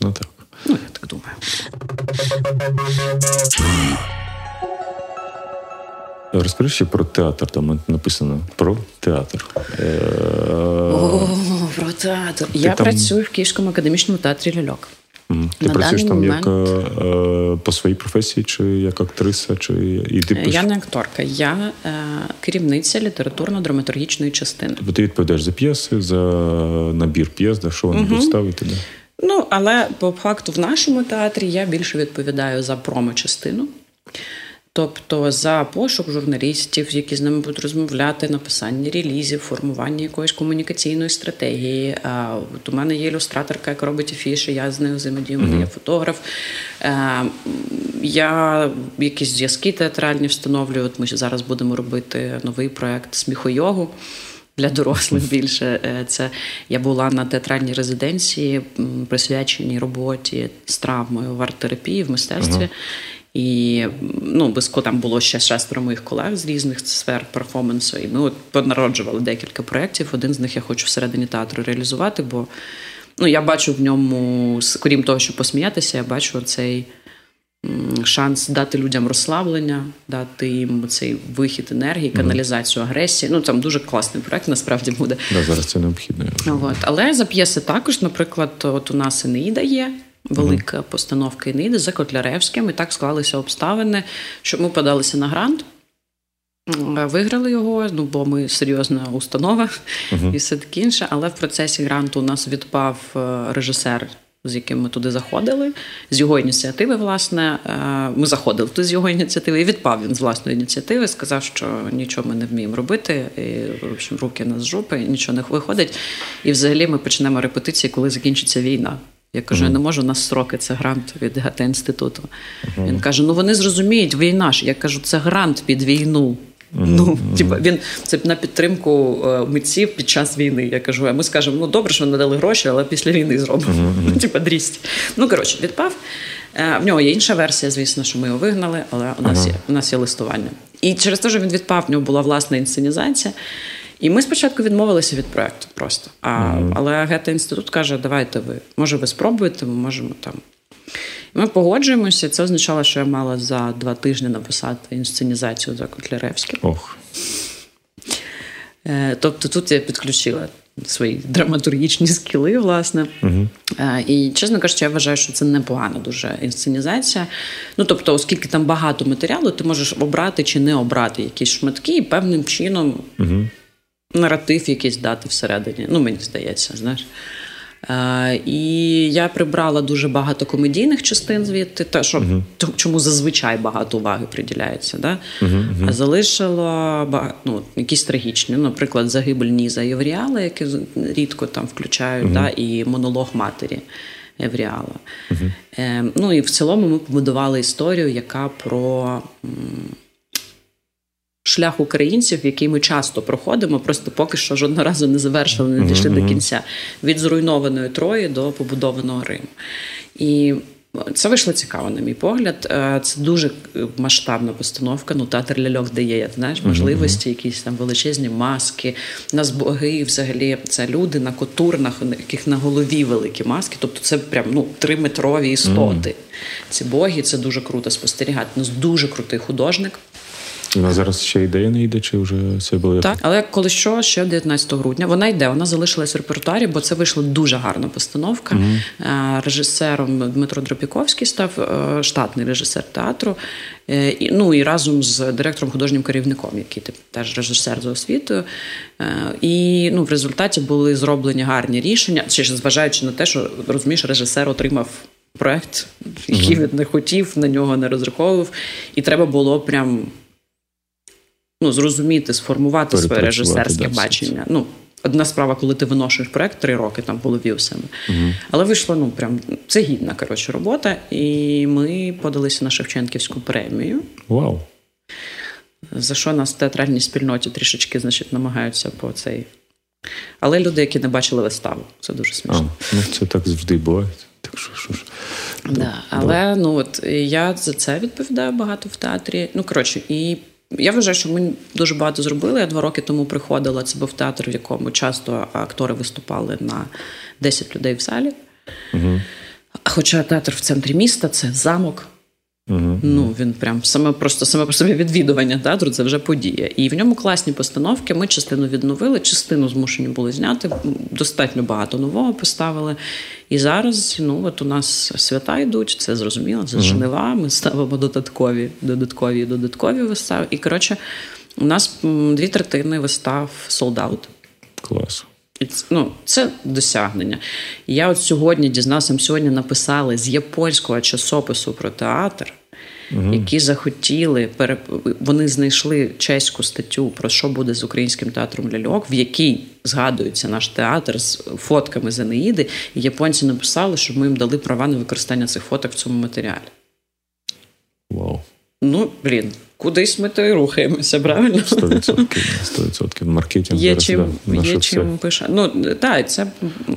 Ну так. Ну, я так думаю. Розкажи ще про театр. Там написано про театр. О, Про театр. Я там... працюю в Київському академічному театрі Ляльок. Mm. Ти На працюєш там момент... як е, по своїй професії, чи як актриса, чи і ти пиш... Я не акторка, я е, керівниця літературно-драматургічної частини. Тобто ти відповідаєш за п'єси, за набір п'єс, да, що вони mm-hmm. будуть ставити? Да? Ну, але по факту в нашому театрі я більше відповідаю за промо-частину. Тобто за пошук журналістів, які з ними будуть розмовляти, написання релізів, формування якоїсь комунікаційної стратегії. А от у мене є ілюстраторка, яка робить афіші, я з нею взаємодію, mm-hmm. я фотограф. Е, я якісь зв'язки театральні встановлюю. От Ми зараз будемо робити новий проект сміхойогу. Для дорослих більше е, це я була на театральній резиденції, присвяченій роботі з травмою в арт-терапії в мистецтві. Uh-huh. І ну, близько там було ще шестеро моїх колег з різних сфер перформансу. І ми от понароджували декілька проєктів. Один з них я хочу всередині театру реалізувати, бо ну, я бачу в ньому, крім того, що посміятися, я бачу цей шанс дати людям розслаблення, дати їм цей вихід енергії, каналізацію агресії. Ну там дуже класний проект, насправді буде. Да, Зараз це необхідно. От. Але за п'єси також, наприклад, от у нас Енеїда є велика постановка Іниди за Котляревським. І так склалися обставини, що ми подалися на грант. Виграли його, ну бо ми серйозна установа uh-huh. і все таке інше. Але в процесі гранту у нас відпав е, режисер, з яким ми туди заходили. З його ініціативи, власне, е, ми заходили туди з його ініціативи, і відпав він з власної ініціативи. Сказав, що нічого ми не вміємо робити. і, в общем, руки нас жопи, нічого не виходить. І взагалі ми почнемо репетиції, коли закінчиться війна. Я кажу, uh-huh. я не можу, у нас сроки, це грант від ГТ інституту. Uh-huh. Він каже: ну вони зрозуміють, війна ж. Я кажу, це грант під війну. Ну, типа він це на підтримку е, митців під час війни. Я кажу, а ми скажемо, ну добре, що надали гроші, але після війни зробимо. Ну, типа дрість. Ну коротше, відпав. Е, в нього є інша версія, звісно, що ми його вигнали, але у нас є у нас є листування. І через те, що він відпав, в нього була власна інсценізація. І ми спочатку відмовилися від проекту просто. А, mm-hmm. Але Гета інститут каже: давайте ви, може, ви спробуєте, ми можемо там. І ми погоджуємося. Це означало, що я мала за два тижні написати інсценізацію за Котляревським. Ох. Е, тобто тут я підключила свої драматургічні скіли, власне. Угу. І, чесно кажучи, я вважаю, що це непогана дуже інсценізація. Ну, тобто, оскільки там багато матеріалу, ти можеш обрати чи не обрати якісь шматки і певним чином. Угу наратив якийсь дати всередині. Ну, мені здається, знаєш. Е, І я прибрала дуже багато комедійних частин звідти, та що uh-huh. чому зазвичай багато уваги приділяється. Да? Uh-huh, А залишила ну, якісь трагічні. Наприклад, загибель Ніза Євріала, які рідко там включають, да? і монолог матері Евріала. Е, Ну і в цілому ми побудували історію, яка про шлях українців, який ми часто проходимо, просто поки що жодного разу не завершили, не дійшли mm-hmm. до кінця від зруйнованої Трої до побудованого Риму. І це вийшло цікаво, на мій погляд. Е, це дуже масштабна постановка. Ну, театр ляльок дає знаєш, можливості, якісь там величезні маски. Нас боги, взагалі, це люди на котурнах, яких на голові великі маски. Тобто, це прям ну триметрові істоти. Ці боги, це дуже круто спостерігати. У нас дуже крутий художник. Вона зараз ще ідея не йде, чи вже це було? Так, але коли що, ще 19 грудня вона йде, вона залишилась в репертуарі, бо це вийшла дуже гарна постановка. mm Режисером Дмитро Дропіковський став е, штатний режисер театру. Е, ну і разом з директором художнім керівником, який теж режисер за освітою. І ну, в результаті були зроблені гарні рішення, чи зважаючи на те, що розумієш, режисер отримав. Проект, який він не хотів, на нього не розраховував, і треба було прям ну, зрозуміти, сформувати своє режисерське да, бачення. Ну, Одна справа, коли ти виношуєш проект три роки там голові у себе. Угу. Але вийшло, ну прям це гідна коротше, робота, і ми подалися на Шевченківську премію. Вау! За що нас в театральній спільноті трішечки значить, намагаються по цей. Але люди, які не бачили виставу, це дуже смішно. А, ну Це так завжди буває. Так що, що ж. Да, Але ну от я за це відповідаю багато в театрі. Ну, коротше, і я вважаю, що ми дуже багато зробили. Я два роки тому приходила. Це був театр, в якому часто актори виступали на 10 людей в залі. Угу. Хоча театр в центрі міста це замок. Uh-huh. Ну він прям саме просто саме по собі відвідування театру це вже подія. І в ньому класні постановки. Ми частину відновили, частину змушені були зняти. Достатньо багато нового поставили. І зараз ну от у нас свята йдуть, це зрозуміло. Це жнива. Ми ставимо додаткові, додаткові, додаткові вистави. І коротше, у нас дві третини вистав солдат. Клас. Ну, Це досягнення. Я от сьогодні дізнався, сьогодні написали з японського часопису про театр, угу. які захотіли, вони знайшли чеську статтю про що буде з українським театром ляльок, в якій згадується наш театр з фотками з Енеїди, і японці написали, щоб ми їм дали права на використання цих фоток в цьому матеріалі. Вау. Ну, блін, кудись ми то і рухаємося, правильно? 100%. 100%. Маркетинг є зараз, чим, да, є чим пише. Ну, так, це...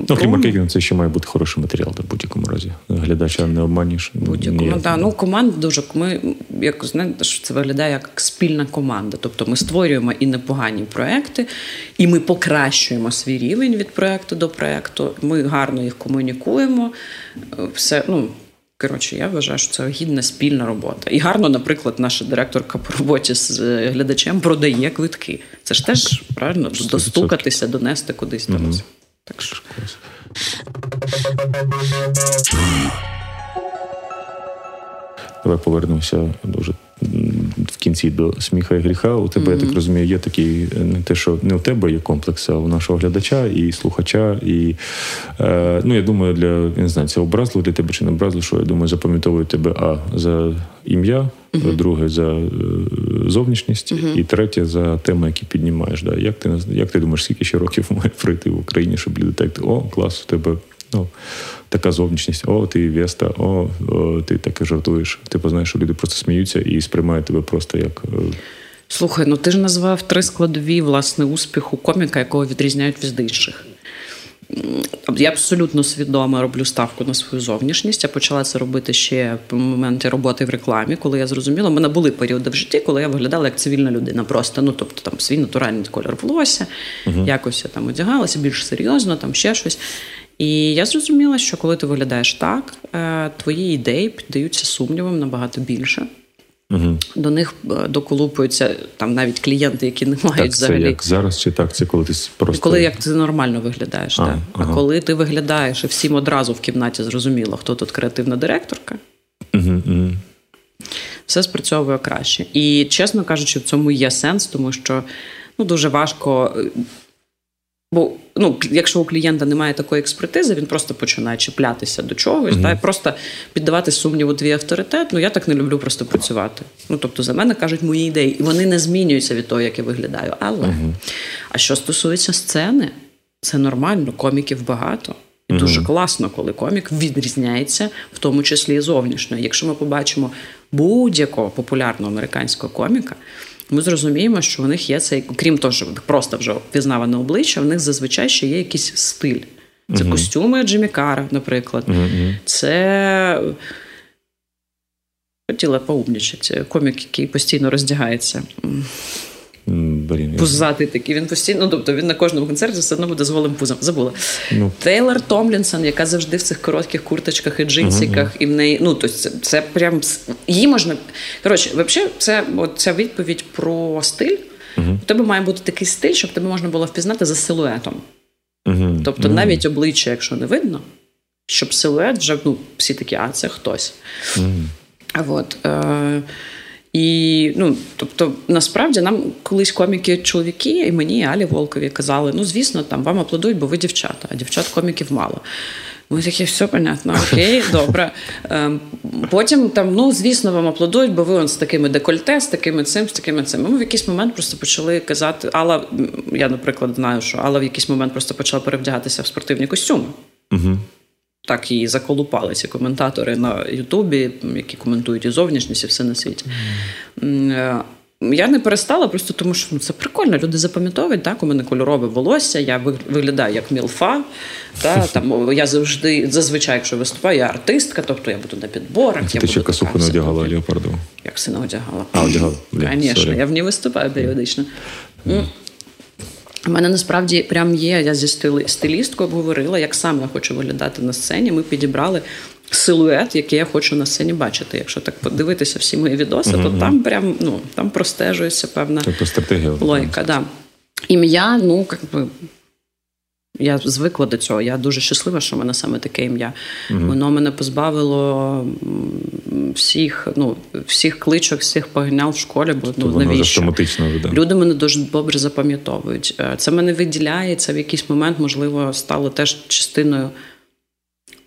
Ну, крім маркетингу, це ще має бути хороший матеріал в будь-якому разі. Глядача не обманюєш. Будь-якому, так. Ну, команда дуже, ми, як знаєте, що це виглядає як спільна команда. Тобто ми створюємо і непогані проекти, і ми покращуємо свій рівень від проекту до проекту. Ми гарно їх комунікуємо. Все, ну, Коротше, я вважаю, що це гідна спільна робота. І гарно, наприклад, наша директорка по роботі з е, глядачем продає квитки. Це ж теж правильно 100%. достукатися, донести кудись там. Угу. Так що Давай повернемося дуже в кінці до сміха і гріха. У тебе, mm-hmm. я так розумію, є такий не те, що не у тебе є комплекс, а у нашого глядача і слухача. І е, ну, я думаю, для я не знаю, це образливо для тебе чи не образливо, що я думаю, запам'ятовую тебе а за ім'я, mm-hmm. друге за е, зовнішність, mm-hmm. і третє за теми, які піднімаєш. Да. Як ти як ти думаєш, скільки ще років має пройти в Україні, щоб люди так, о, клас, у тебе ну, така зовнішність, о, ти Веста, о, о ти таке жартуєш. Ти типу, познаєш, що люди просто сміються і сприймають тебе просто як. Е, Слухай, ну ти ж назвав три складові власне успіху коміка, якого відрізняють від інших. Я абсолютно свідомо роблю ставку на свою зовнішність. Я почала це робити ще в моменті роботи в рекламі, коли я зрозуміла, у мене були періоди в житті, коли я виглядала як цивільна людина. Просто ну тобто там свій натуральний кольор волосся, uh якось я там одягалася більш серйозно, там ще щось. І я зрозуміла, що коли ти виглядаєш так, е, твої ідеї піддаються сумнівам набагато більше. Угу. До них е, доколупуються там навіть клієнти, які не мають так, взагалі. Як зараз чи так? Це коли ти просто коли як ти нормально виглядаєш, а, так. Ага. а коли ти виглядаєш і всім одразу в кімнаті зрозуміло, хто тут креативна директорка, угу, угу. все спрацьовує краще. І чесно кажучи, в цьому є сенс, тому що ну дуже важко е, Бо ну, якщо у клієнта немає такої експертизи, він просто починає чіплятися до чогось, uh-huh. та, і просто піддавати сумніву твій авторитет. Ну я так не люблю просто працювати. Ну тобто за мене кажуть мої ідеї, і вони не змінюються від того, як я виглядаю. Але uh-huh. а що стосується сцени, це нормально, коміків багато. І uh-huh. дуже класно, коли комік відрізняється, в тому числі і зовнішньо. Якщо ми побачимо будь-якого популярного американського коміка ми зрозуміємо, що у них є цей, крім того, що просто вже впізнаване обличчя, у них зазвичай ще є якийсь стиль. Це uh костюми Джиммі Кара, наприклад. uh Це хотіла поумнічати. Комік, який постійно роздягається. Блін, Пузатий такий. Він постійно, ну, тобто він на кожному концерті все одно буде з голим пузом. Забула. Ну. Тейлор Томлінсон, яка завжди в цих коротких курточках і джинсиках, uh-huh. і в неї. Ну, тобто це, це прям її можна. Коротше, взагалі, це от ця відповідь про стиль. Uh-huh. У тебе має бути такий стиль, щоб тебе можна було впізнати за силуетом. Uh-huh. Тобто, навіть обличчя, якщо не видно, щоб силует вже ну, всі такі, а це хтось. От. Е- і ну, тобто, насправді нам колись коміки-чоловіки, і мені, і Алі Волкові казали: ну, звісно, там вам аплодують, бо ви дівчата, а дівчат коміків мало. Ми такі, все понятно, окей, добре. Ем, потім там, ну, звісно, вам аплодують, бо ви он з такими декольте, з такими цим, з такими цим. Ми в якийсь момент просто почали казати, Алла, я, наприклад, знаю, що Алла в якийсь момент просто почала перевдягатися в спортивні костюми. Угу так і заколупали ці коментатори на Ютубі, які коментують і зовнішність, і все на світі. Mm. Я не перестала, просто тому що ну, це прикольно. Люди запам'ятовують, так, у мене кольорове волосся, я виглядаю як мілфа. Та, там, Я завжди, зазвичай, якщо виступаю, я артистка, тобто я буду на підборах. Ти ще касуху не одягала Леопарду? Як сина одягала? А, одягала. Звісно, я в ній виступаю періодично. Mm. У мене насправді прям є. Я зі стилісткою обговорила, як саме я хочу виглядати на сцені. Ми підібрали силует, який я хочу на сцені бачити. Якщо так подивитися всі мої відоси, угу, то там прям ну там простежується певна тобто стратегія логіка. Да. Ім'я, ну как би. Я звикла до цього. Я дуже щаслива, що в мене саме таке ім'я. mm Воно мене позбавило всіх ну, всіх кличок, всіх погнал в школі, бо ну, воно навіщо? автоматично да. Люди мене дуже добре запам'ятовують. Е, це мене виділяє, це в якийсь момент, можливо, стало теж частиною.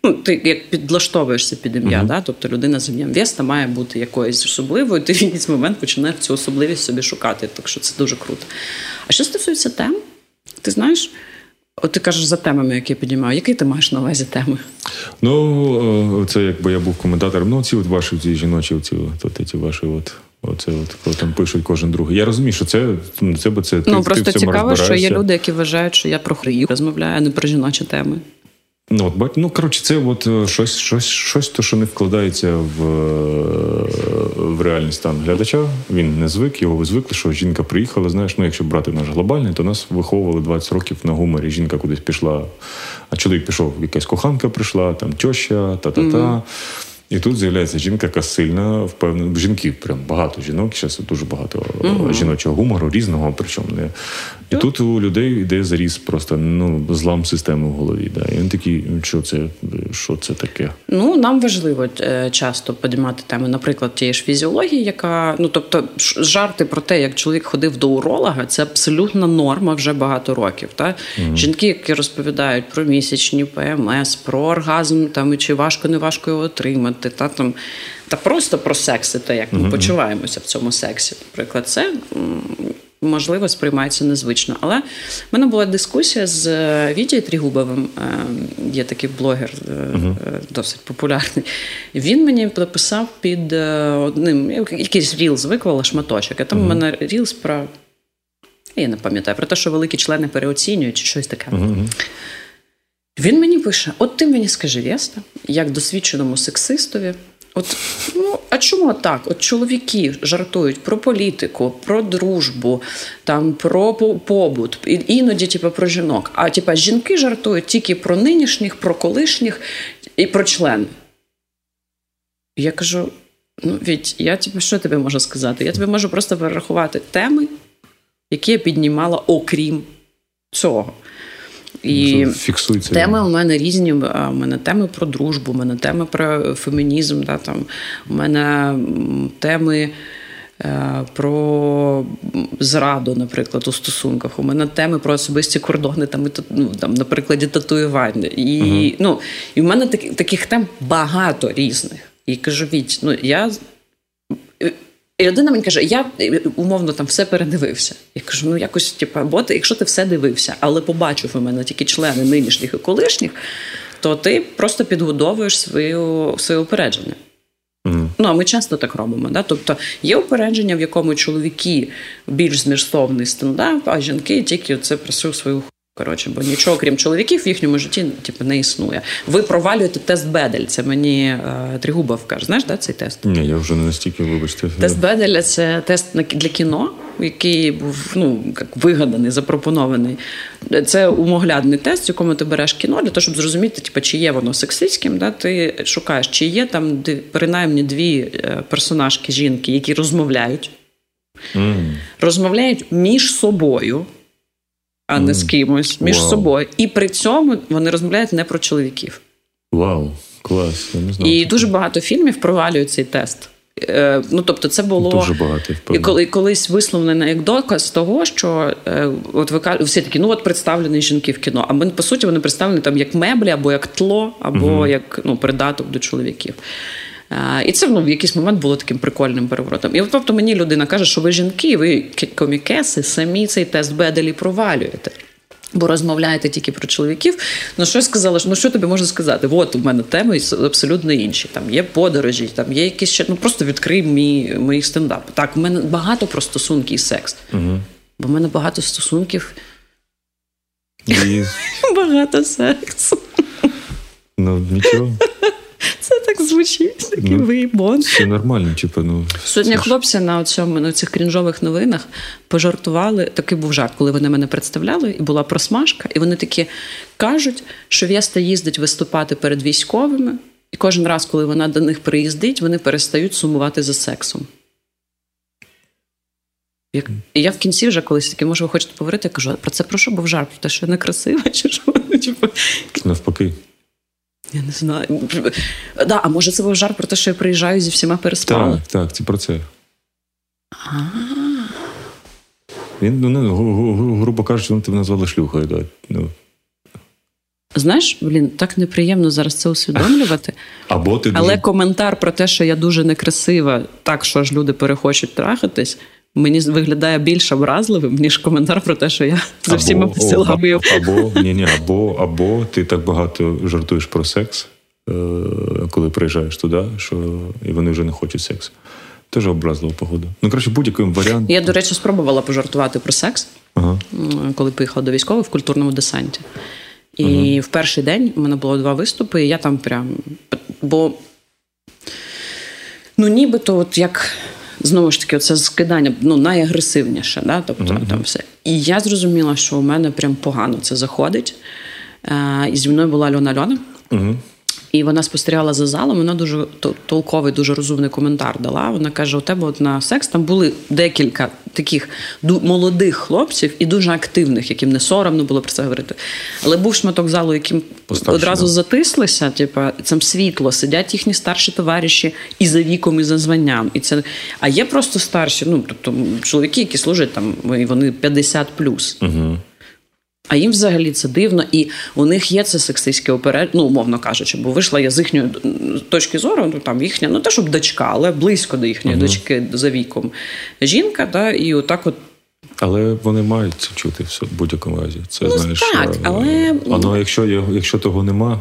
Ну, Ти як підлаштовуєшся під ім'я, uh-huh. да? тобто людина з ім'ям Веста має бути якоюсь особливою, ти в якийсь момент починаєш цю особливість собі шукати. Так що це дуже круто. А що стосується тем, ти знаєш, от ти кажеш за темами, які я піднімаю. Які ти маєш на увазі теми? Ну, е, це якби я був коментатором. Ну, ці от ваші ці жіночі, ці от, ці ваші от. Оце от коли там пишуть кожен другий. Я розумію, що це ну, це, це ти, ну просто ти цікаво, що є люди, які вважають, що я про хрію розмовляю, а не про жіночі теми. Ну, от, ну, коротше, це от е, щось, щось, щось, то, що не вкладається в е, в реальний стан глядача. Він не звик, його ви звикли, що жінка приїхала. Знаєш, ну якщо брати наш глобальний, то нас виховували 20 років на гуморі. Жінка кудись пішла, а чоловік пішов, якась коханка прийшла, там тьоща, та-та-та. Mm-hmm. І тут з'являється жінка, яка сильна, впевнена. Жінки прям багато жінок, зараз дуже багато mm-hmm. жіночого гумору, різного, причому не. І тут у людей йде заріз просто ну, злам системи в голові. Да. І він такий, що це що це таке? Ну, нам важливо е, часто підіймати теми, наприклад, тієї ж фізіології, яка ну тобто, жарти про те, як чоловік ходив до уролога, це абсолютна норма вже багато років. Та? Mm-hmm. Жінки, які розповідають про місячні ПМС, про оргазм, там і чи важко, не важко його отримати, та там. Та просто про секс, і те, як ми mm-hmm. почуваємося в цьому сексі. Наприклад, це можливо, сприймається незвично. Але в мене була дискусія з е, Вітєю Трігубовим, е, є такий блогер uh досить популярний. Він мені написав під одним якийсь рілз виклала шматочок. А там uh у мене рілз про. Я не пам'ятаю про те, що великі члени переоцінюють чи щось таке. Uh-huh. Він мені пише: От ти мені скажи, Вєста, як досвідченому сексистові, От ну а чому так? От чоловіки жартують про політику, про дружбу, там про побут, іноді типу, про жінок. А типу, жінки жартують тільки про нинішніх, про колишніх і про члени. Я кажу: ну, Віть, я типу, що тобі можу сказати? Я тобі можу просто перерахувати теми, які я піднімала, окрім цього. І Фіксується. теми у мене різні. У мене теми про дружбу, у мене теми про фемінізм. Да, там, У мене теми. Е, про зраду, наприклад, у стосунках. У мене теми про особисті кордони, там, ну, там на прикладі татуювання. І uh ну, і в мене так, таких тем багато різних. І кажу, Віть, ну я і людина мені каже: я умовно там все передивився. Я кажу, ну якось, типу, бо ти, якщо ти все дивився, але побачив у мене тільки члени нинішніх і колишніх, то ти просто підгодовуєш свою своє упередження. Mm. Ну, а ми часто так робимо. Да? Тобто є упередження, в якому чоловіки більш змістовний стендап, а жінки тільки це працюють свою Коротше, бо нічого, крім чоловіків, в їхньому житті типу, не існує. Ви провалюєте тест Бедель. Це мені е, Тригубов каже. Знаєш, да, цей тест? Ні, я вже не настільки вибачте. Тест Беделя це тест для кіно, який був ну, як вигаданий, запропонований. Це умоглядний тест, в якому ти береш кіно для того, щоб зрозуміти, типу, чи є воно сексистським. Да? Ти шукаєш, чи є там принаймні дві е, персонажки жінки, які розмовляють, mm. розмовляють між собою а не з кимось між wow. собою. І при цьому вони розмовляють не про чоловіків. Вау, клас. Я не знав. І дуже багато фільмів провалюють цей тест. Е, ну, тобто, це було дуже багато і коли колись висловлено як доказ того, що е, от ви всі такі, ну от представлені жінки в кіно. А ми по суті вони представлені там як меблі, або як тло, або uh як ну, придаток до чоловіків. І це ну, в якийсь момент було таким прикольним переворотом. І от, тобто мені людина каже, що ви жінки, ви комікеси, самі цей тест Беделі провалюєте. Бо розмовляєте тільки про чоловіків. Ну що я сказала, ну що тобі можна сказати? От у мене теми абсолютно інші. Там є подорожі, там є якісь ще ну просто відкрий мій мій стендап. Так, у мене багато про стосунки і секс. Угу. Бо в мене багато стосунків. І... Багато сексу. Ну, нічого. Це так звучить, такий ну, виїбон. Це нормально, типу, ну. Сьогодні хлопці на цьому на цих крінжових новинах пожартували. Такий був жарт, коли вони мене представляли, і була просмажка, і вони такі кажуть, що Вєста їздить виступати перед військовими, і кожен раз, коли вона до них приїздить, вони перестають сумувати за сексом. Як... І я в кінці вже колись таки, може, ви хочете поговорити, я кажу, про це про що був жарт? Про те, що я некрасива, чи що? Типу, Навпаки. Я не знаю. Да, А може це був жарт про те, що я приїжджаю зі всіма переспала? Так, так, це про це. Він, ну, ну, грубо кажучи, він тебе назвали шлюхою. Да. Ну. Знаєш, блін, так неприємно зараз це усвідомлювати. Або ти Але коментар про те, що я дуже некрасива, так що ж люди перехочуть трахатись, мені виглядає більш образливим, ніж коментар про те, що я за всіма посилами. Або, або, ні, ні, або, або ти так багато жартуєш про секс, е, коли приїжджаєш туди, що і вони вже не хочуть сексу. Теж образлива погода. Ну, коротше, будь-який варіант. Я, до речі, спробувала пожартувати про секс, ага. коли поїхала до військових в культурному десанті. І ага. в перший день у мене було два виступи, і я там прям. Бо ну, нібито, от як знову ж таки, це скидання ну, найагресивніше. Да? Тобто mm-hmm. там все. І я зрозуміла, що у мене прям погано це заходить. Е, І зі мною була Льона Льона. Uh-huh. І вона спостерігала за залом. Вона дуже толковий, дуже розумний коментар дала. Вона каже: у тебе от на секс там були декілька таких молодих хлопців і дуже активних, яким не соромно було про це говорити. Але був шматок залу, яким Постарші, одразу да. затислися. Типу, там світло, сидять їхні старші товариші і за віком, і за званням. І це а є просто старші. Ну тобто чоловіки, які служать там, і вони 50 плюс. Угу. А їм взагалі це дивно, і у них є це сексистське оперед, ну, умовно кажучи, бо вийшла я з їхньої точки зору, ну там їхня, ну те, щоб дочка, але близько до їхньої uh-huh. дочки за віком жінка, да, і отак от Але вони мають це чути в будь-якому разі. Це ну, знаєш, так, але... воно, якщо якщо того нема,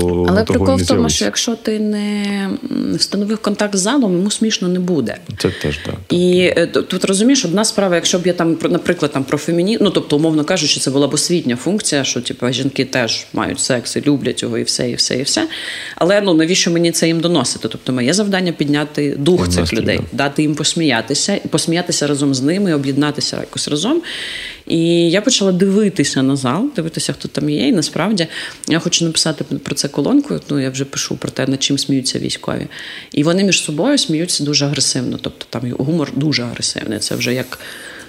то Але того прикол в тому, що якщо ти не встановив контакт з залом, йому смішно не буде. Це теж так. І е, тут розумієш, одна справа, якщо б я там наприклад, там про феміні... ну тобто, умовно кажучи, це була б освітня функція, що типу, жінки теж мають секс і люблять його, і все, і все, і все. Але ну навіщо мені це їм доносити? Тобто, моє завдання підняти дух цих людей, дати їм посміятися, посміятися разом з ними, об'єднатися якось разом. І я почала дивитися на зал, дивитися, хто там є. І насправді я хочу написати про це колонку. Ну я вже пишу про те, над чим сміються військові. І вони між собою сміються дуже агресивно. Тобто там гумор дуже агресивний. Це вже як.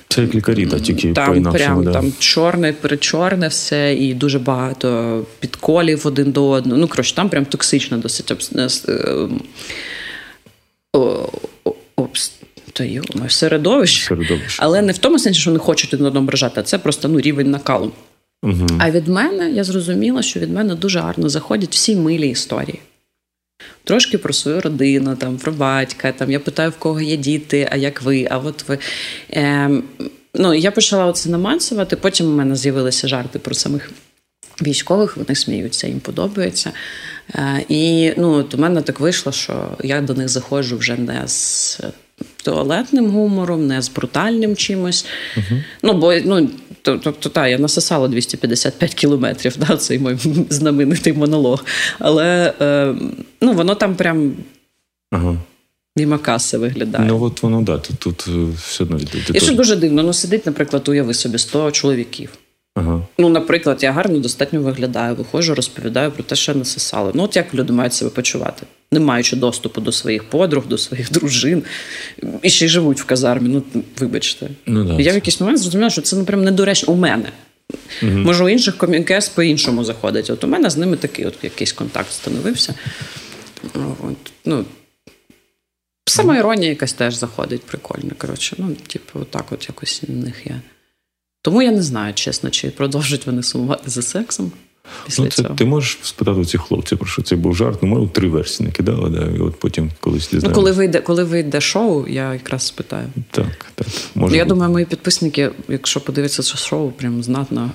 Це як лікарі, та тільки там прям да. там чорне, перечорне все, і дуже багато підколів один до одного. Ну, коротше, там прям токсично досить середовище. Середовище. Але не в тому сенсі, що не хочуть один одному ображати, а це просто ну, рівень накалу. Угу. А від мене я зрозуміла, що від мене дуже гарно заходять всі милі історії. Трошки про свою родину, там, про батька. Там, Я питаю, в кого є діти, а як ви, а от ви. Е, ну, Я почала це намацувати, потім у мене з'явилися жарти про самих військових, вони сміються, їм подобається. Е, і ну, от у мене так вийшло, що я до них заходжу вже не з туалетним гумором, не з брутальним чимось. Uh-huh. Ну, бо ну, тобто, та, я насосала 255 кілометрів, да, цей мій знаменитий монолог. Але е, ну, воно там прям. Ага. Вімакаси виглядає. Ну, от воно, да, тут, тут все одно. І що дуже дивно, ну сидить, наприклад, уяви собі 100 чоловіків. Ага. Ну, наприклад, я гарно достатньо виглядаю, виходжу, розповідаю про те, що насисали. Ну, от як люди мають себе почувати, не маючи доступу до своїх подруг, до своїх дружин, і ще й живуть в казармі. Ну, вибачте. Ну, да, я це... в якийсь момент зрозуміла, що це ну, прям недоречно у мене. Угу. Може, у інших комікес по-іншому заходить. От у мене з ними такий от якийсь контакт становився. От, ну, Сама іронія якась теж заходить, прикольно. Коротше, ну, типу, отак от якось в них я. Тому я не знаю, чесно, чи продовжують вони сумувати за сексом. Після ну, це, цього. Ти можеш спитати у цих хлопців, про що це був жарт. Ну, ми три версії накидали, да, і от потім колись Ну, коли вийде, коли вийде шоу, я якраз спитаю. Так, так. Може я бути. думаю, мої підписники, якщо подивитися це шоу, прям знатно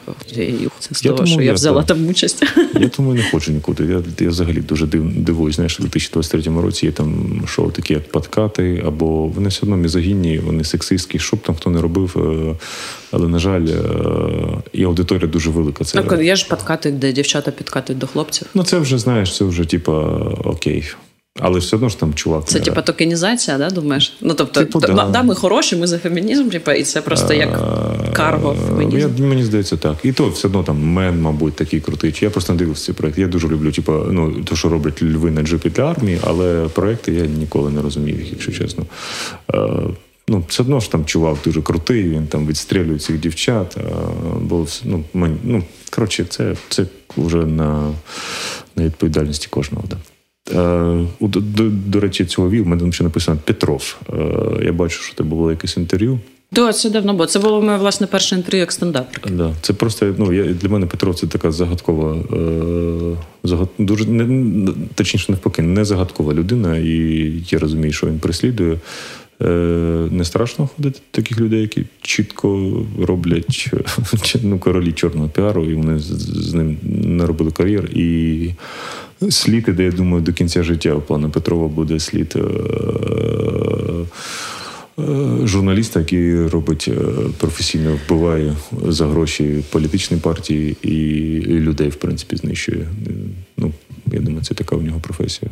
це з Я того, що я я взяла так. там участь. Я тому не хочу нікуди. Я, я взагалі дуже див, дивуюсь. Знаєш, у 2023 році є там шоу такі, як подкати, або вони все одно мізогінні, вони сексистські, що б там хто не робив. е, Але, на жаль, е, і аудиторія дуже велика. Це, Так, є ж подкати, де дівчата підкатують до хлопців. Ну, це вже, знаєш, це вже типа окей. Але все одно ж там чувак. Це типа токенізація, да, думаєш? Ну тобто, Типу, то, да. да, ми хороші, ми за фемінізм, типа, і це просто як карго Я, мені здається, так. І то все одно там мен, мабуть, такий крутий. Я просто не дивився цей проект. Я дуже люблю, типу, ну, то, що роблять льви на джипі для армії, але проекти я ніколи не розумів їх, якщо чесно. Ну, все одно ж там чувак дуже крутий, він там відстрілює цих дівчат. А, бо, ну, мені, ну, коротше, це, це вже на, на відповідальності кожного. Да. Е, до, до, до речі, цього вів, в мене там ще написано Петров. Е, я бачу, що це було якесь інтерв'ю. Так, це давно було. Це було моє власне перше інтерв'ю як стендаперки. Да. Це просто ну, я, для мене Петров це така загадкова, е, загад, дуже не, точніше, навпаки, не загадкова людина, і я розумію, що він переслідує. Е, не страшно ходити таких людей, які чітко роблять ну, королі чорного піару, і вони з, ним наробили кар'єр. І слід іде, я думаю, до кінця життя у пана Петрова буде слід. Е, Журналіста, який робить е, професійно вбиває за гроші політичні партії і людей, в принципі, знищує. Ну, я думаю, це така у нього професія,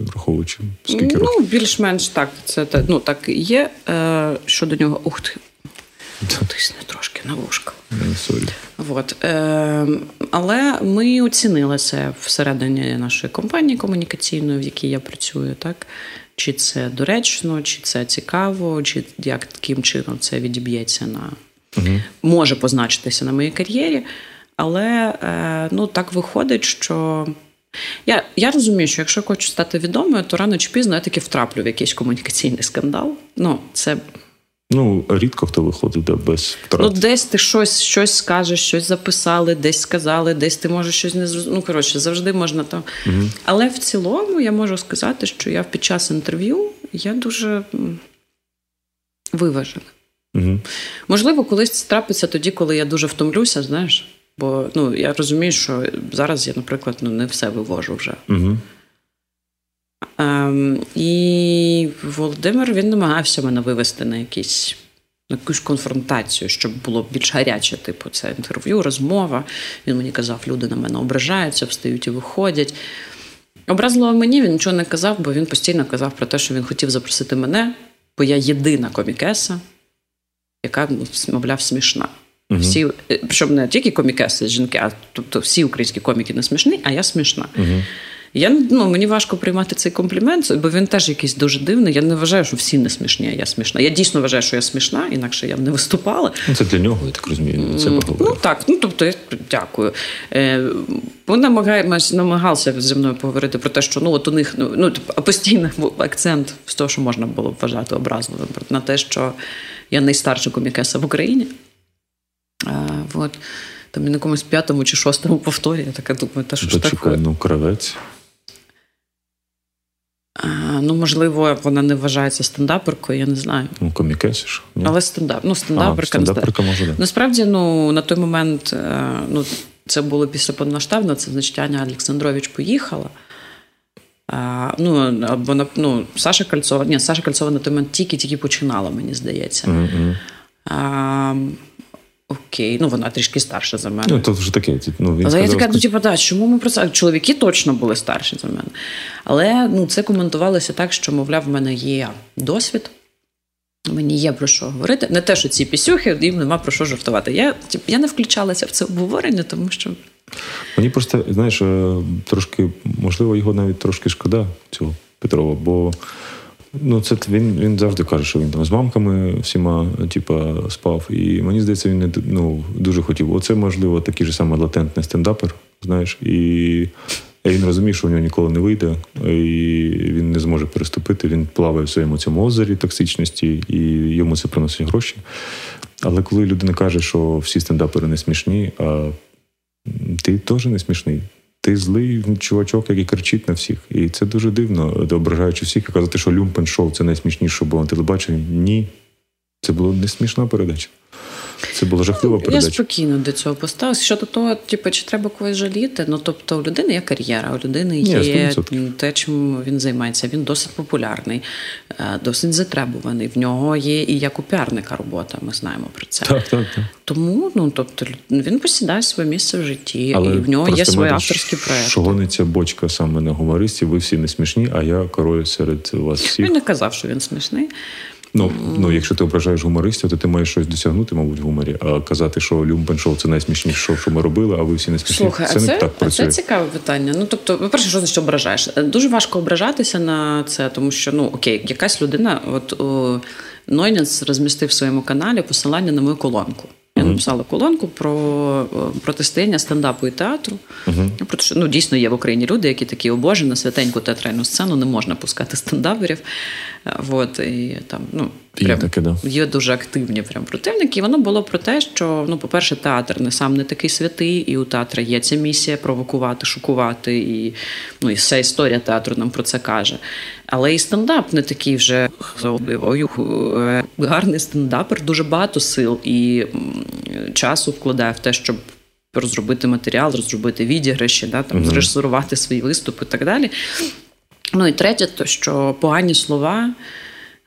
враховуючи скільки ну, років. Ну, більш-менш так. Це ну, так і є. Е, щодо нього. Ух ти. Тисне трошки на вушка. Sorry. От. Е, але ми оцінили це всередині нашої компанії комунікаційної, в якій я працюю, так? Чи це доречно, чи це цікаво, чи яким чином це відіб'ється на угу. може позначитися на моїй кар'єрі. Але е, ну, так виходить, що я я розумію, що якщо я хочу стати відомою, то рано чи пізно я таки втраплю в якийсь комунікаційний скандал. Ну, це Ну, рідко хто виходить без втрат. Ну, десь ти щось щось скажеш, щось записали, десь сказали, десь ти можеш щось не зрозуміти. Ну, коротше, завжди можна там. Угу. Але в цілому я можу сказати, що я під час інтерв'ю я дуже виважена. Угу. Можливо, колись це трапиться тоді, коли я дуже втомлюся, знаєш. Бо ну, я розумію, що зараз я, наприклад, ну, не все вивожу вже. Угу. Ем, І Володимир він намагався мене вивести на якісь. На якусь конфронтацію, щоб було більш гаряче, типу, це інтерв'ю, розмова. Він мені казав, люди на мене ображаються, встають і виходять. Образливо мені він нічого не казав, бо він постійно казав про те, що він хотів запросити мене, бо я єдина комікеса, яка, ну, мовляв, смішна. Угу. Всі, е, Причому не тільки комікеси, жінки, а тобто всі українські коміки не смішні, а я смішна. Угу. Я ну, Мені важко приймати цей комплімент, бо він теж якийсь дуже дивний. Я не вважаю, що всі не смішні, а я смішна. Я дійсно вважаю, що я смішна, інакше я б не виступала. Ну, Це для нього, я так розумію. Це ну так, ну тобто, я дякую. Е, Він намагався зі мною поговорити про те, що ну от у них ну, ну постійно був акцент з того, що можна було б вважати образливим, на те, що я найстарша комікеса в Україні. А, вот. Там на якомусь п'ятому чи шостому повторі, я така думаю, та що ж таке? ну кравець. А, Ну, можливо, вона не вважається стендаперкою, я не знаю. Ну, комікесі ж. Але стендап. Ну, стендаперка. А, стендаперка може, да. Насправді, ну, на той момент, е, ну, це було після повноштабно, це значить Аня Олександрович поїхала. А, ну, вона, ну, Саша Кольцова, ні, Саша Кольцова на той момент тільки-тільки починала, мені здається. Mm-hmm. А, Окей, ну вона трішки старша за мене. Ну, то вже таке. Ну, він Але сказав, я така, ну типу, да, чому ми про це? Чоловіки точно були старші за мене. Але ну, це коментувалося так, що, мовляв, в мене є досвід, мені є про що говорити. Не те, що ці пісюхи, їм нема про що жартувати. Я типу, я не включалася в це обговорення, тому що. Мені просто, знаєш, е, трошки, можливо, його навіть трошки шкода, цього Петрова, бо. Ну, це він він завжди каже, що він там з мамками всіма типа, спав. І мені здається, він не ну, дуже хотів. Оце, можливо, такий же самий латентний стендапер, знаєш, і він розуміє, що в нього ніколи не вийде, і він не зможе переступити. Він плаває в своєму цьому озері токсичності, і йому це приносить гроші. Але коли людина каже, що всі стендапери не смішні, а ти теж не смішний ти злий чувачок, який кричить на всіх. І це дуже дивно, ображаючи всіх, і казати, що Люмпен шоу це найсмішніше, було на телебаченні. Ні. Це була не смішна передача. Це була жахлива передача. Я спокійно до цього поставилася. Щодо того, типу, чи треба когось жаліти? Ну тобто, у людини є кар'єра, у людини є Ні, те, чим він займається. Він досить популярний, е, досить затребуваний. В нього є і як у піарника робота. Ми знаємо про це. Так, так, так. Тому ну тобто він посідає своє місце в житті, Але і в нього є свої авторські проекти. Що бочка саме на гумористів. Ви всі не смішні, а я король серед вас всіх. Він не казав, що він смішний. Ну, ну, якщо ти ображаєш гумористів, то ти маєш щось досягнути, мабуть, в гуморі. А казати, що Люмпен шоу це найсмішніше шоу, що ми робили, а ви всі не смішні. Слухай, це а не це, так працює. це цікаве питання. Ну тобто, по-перше, що значить ображаєш? Дуже важко ображатися на це, тому що ну окей, якась людина, от о, розмістив в своєму каналі посилання на мою колонку. Я написала колонку про протистояння стендапу і театру. Uh-huh. Про що ну дійсно є в Україні люди, які такі обожі на святеньку театральну сцену не можна пускати стендаперів. Вот, і там, ну, прям, таке, да. Є дуже активні прям противники. І воно було про те, що, ну, по-перше, театр не сам не такий святий, і у театра є ця місія провокувати, шокувати. І ну, і вся історія театру нам про це каже. Але і стендап не такий вже гарний стендапер, дуже багато сил і часу вкладає в те, щоб. Розробити матеріал, розробити відіграші, да, там, mm-hmm. зрежисувати свої виступи і так далі. Ну і третє, то що погані слова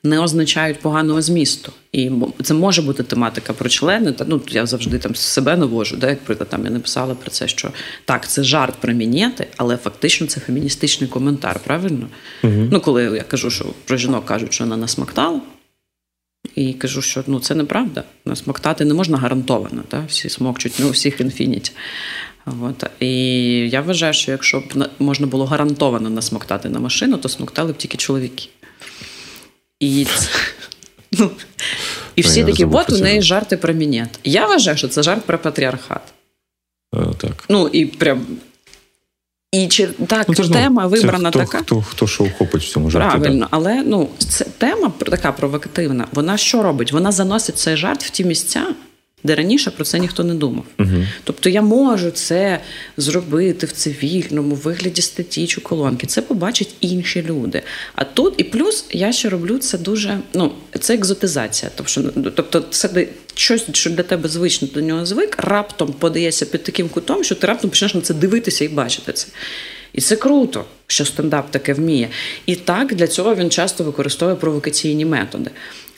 не означають поганого змісту. І це може бути тематика про члени. Та ну я завжди там себе навожу. Да, як приклад, там я написала про це, що так, це жарт про мінети, але фактично це феміністичний коментар. Правильно? Угу. Ну, коли я кажу, що про жінок кажуть, що вона насмоктала. І кажу, що ну це неправда. Насмоктати не можна гарантовано. Та? Всі смокчуть, ну всіх інфініті. От. І я вважаю, що якщо б можна було гарантовано насмоктати на машину, то смоктали б тільки чоловіки. І ну, і всі такі, от у неї жарти про мінет. Я вважаю, що це жарт про патріархат. Так. Ну, і прям. І чи так ну, ж, тема вибрана це хто, така? Хто хто що охопить в цьому жарті. Правильно, але ну, це тема така провокативна. Вона що робить? Вона заносить цей жарт в ті місця, де раніше про це ніхто не думав. uh Тобто я можу це зробити в цивільному вигляді статті чи колонки. Це побачать інші люди. А тут і плюс я ще роблю це дуже ну це екзотизація. Тобто, тобто це щось, що для тебе звично до нього звик, раптом подається під таким кутом, що ти раптом почнеш на це дивитися і бачити це. І це круто, що стендап таке вміє. І так для цього він часто використовує провокаційні методи.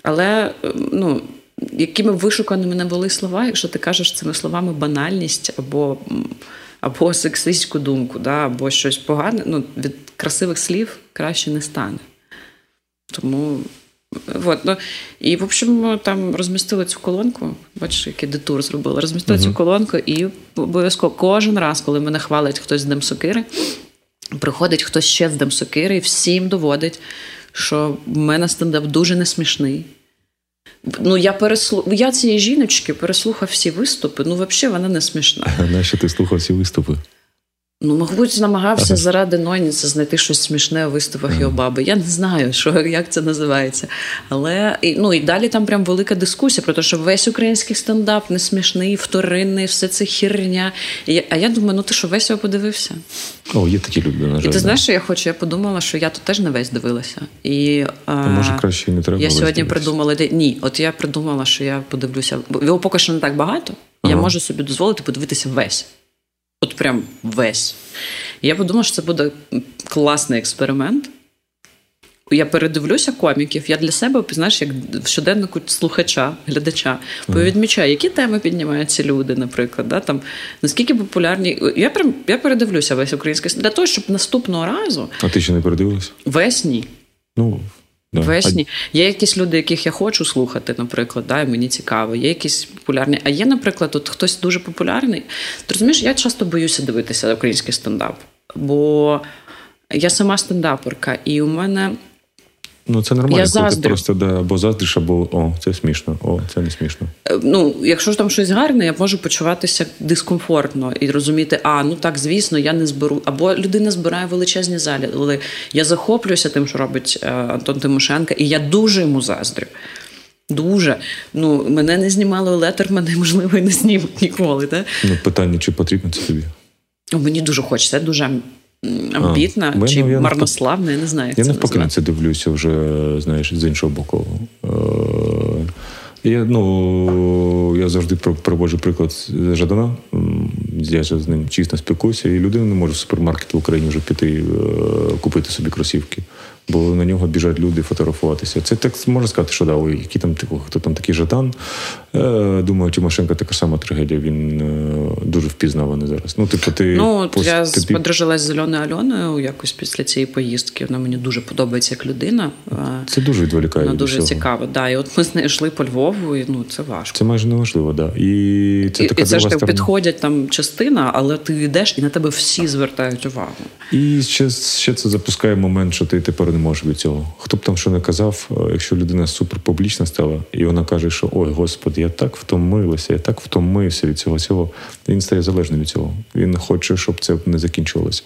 Але ну, якими вишуканими не були слова, якщо ти кажеш цими словами банальність або або сексистську думку, да, або щось погане, ну, від красивих слів краще не стане. Тому. Вот, ну, І, в общем, там розмістили цю колонку. Бачиш, який детур зробили. Розмістили uh-huh. цю колонку, і обов'язково кожен раз, коли мене хвалить хтось з Дем Сокири, приходить хтось ще з Дем Сокири і всім доводить, що в мене стендап дуже несмішний. Ну, я переслу... я цієї жіночки переслухав всі виступи. Ну, взагалі, вона не смішна. Нащо ти слухав всі виступи? Ну, мабуть, намагався заради Ноніса знайти щось смішне у виступах його баби. Я не знаю, що як це називається. Але ну і далі там прям велика дискусія про те, що весь український стендап не смішний, вторинний, все це хірня. А я думаю, ну ти що весь його подивився? О, є такі люди, на жаль. І ти знаєш, що я хочу? Я подумала, що я тут теж не весь дивилася. І а, може краще не треба. Я сьогодні придумала ні. От я придумала, що я подивлюся. Його поки що не так багато. Ага. Я можу собі дозволити подивитися весь. От прям весь. І я подумала, що це буде класний експеримент. Я передивлюся коміків, я для себе знаєш, як в щоденнику слухача, глядача, повідмічаю, які теми піднімають ці люди, наприклад. Да, там, Наскільки популярні. Я прям я передивлюся весь український для того, щоб наступного разу. А ти ще не передивилася? Весь ні. Ну. Весні. Є якісь люди, яких я хочу слухати, наприклад, да, і мені цікаво. Є якісь популярні. А є, наприклад, тут хтось дуже популярний. Ти розумієш, я часто боюся дивитися український стендап, бо я сама стендаперка, і у мене Ну, це нормально, я коли ти просто да, або заздриш, або о, це смішно, о, це не смішно. Е, ну, якщо ж там щось гарне, я можу почуватися дискомфортно і розуміти, а ну так, звісно, я не зберу. Або людина збирає величезні залі, але я захоплююся тим, що робить е, Антон Тимошенко, і я дуже йому заздрю. Дуже. Ну, Мене не знімали летер, мене можливо і не знімуть ніколи. Так? Ну, Питання, чи потрібно це тобі? Мені дуже хочеться, я дуже амбітна а, чи марнославна, я не знаю. як Я це навпаки на це дивлюся вже, знаєш, з іншого боку. Е, я ну, я завжди проводжу приклад Жадана. Я з ним чесно спілкуюся, і людина не може в супермаркет в Україні вже піти е, купити собі кросівки бо на нього біжать люди фотографуватися. Це так можна сказати, що да, ой, які там хто там такий Жадан. Е, Думаю, Тимошенко така сама трагедія. Він е, дуже впізнаваний зараз. Ну, типу, ти ну пост... я тобі... подружилась з Альоною Альоною якось після цієї поїздки. Вона мені дуже подобається як людина. Це дуже відволікає. Вона дуже цікаво. Да. І от ми з нею йшли по Львову, і ну це важко. Це майже неможливо, да. І це і, така і це ж так підходять там частина, але ти йдеш і на тебе всі звертають увагу. І ще ще це запускає момент, що ти тепер не можеш від цього. Хто б там що не казав, е, якщо людина суперпублічна стала, і вона каже, що ой, господи, я так втомилася, я так втомився від цього цього. Він стає залежним від цього. Він хоче, щоб це не закінчувалося.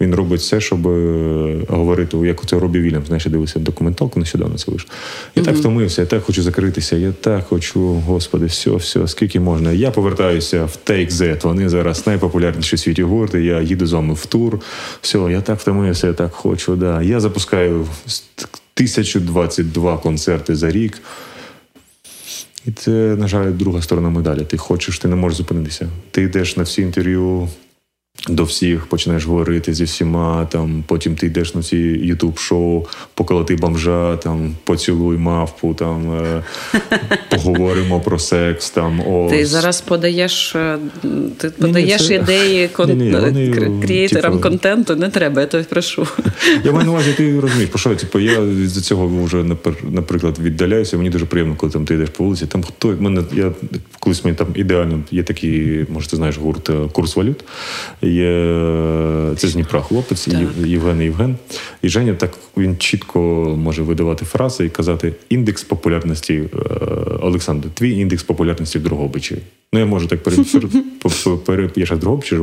Він робить все, щоб е, говорити, як це робить Вільям. Знаєш, я дивився документалку нещодавно це вийшло. Я mm-hmm. так втомився, я так хочу закритися, я так хочу, господи, все, все, скільки можна. Я повертаюся в Take Z, Вони зараз найпопулярніші в світі гурти. Я їду з вами в тур. Все, я так втомився, я так хочу. Да. Я запускаю 1022 концерти за рік. І це, на жаль, друга сторона медалі. Ти хочеш, ти не можеш зупинитися. Ти йдеш на всі інтерв'ю до всіх, починаєш говорити зі всіма. Там Потім ти йдеш на ці ютуб-шоу, поколоти бомжа, там поцілуй мавпу, там е, поговоримо про секс. Там о, Ти зараз подаєш е, ти подаєш це... ідеї кон... ні, ні, вони, крієтерам типу... контенту, не треба, я тобі прошу. Я маю на увазі, ти розумієш, про що типу, я з цього вже наприклад віддаляюся. Мені дуже приємно, коли там ти йдеш по вулиці. Там хто мене я колись мені там ідеально є такий, може, ти знаєш гурт е, курс валют. Є це з Дніпра хлопець, Так. Євген і Євген. І Женя так він чітко може видавати фрази і казати індекс популярності е, Олександр, твій індекс популярності в Дрогобичі. Ну, я можу так пере, я ще в Дрогобичі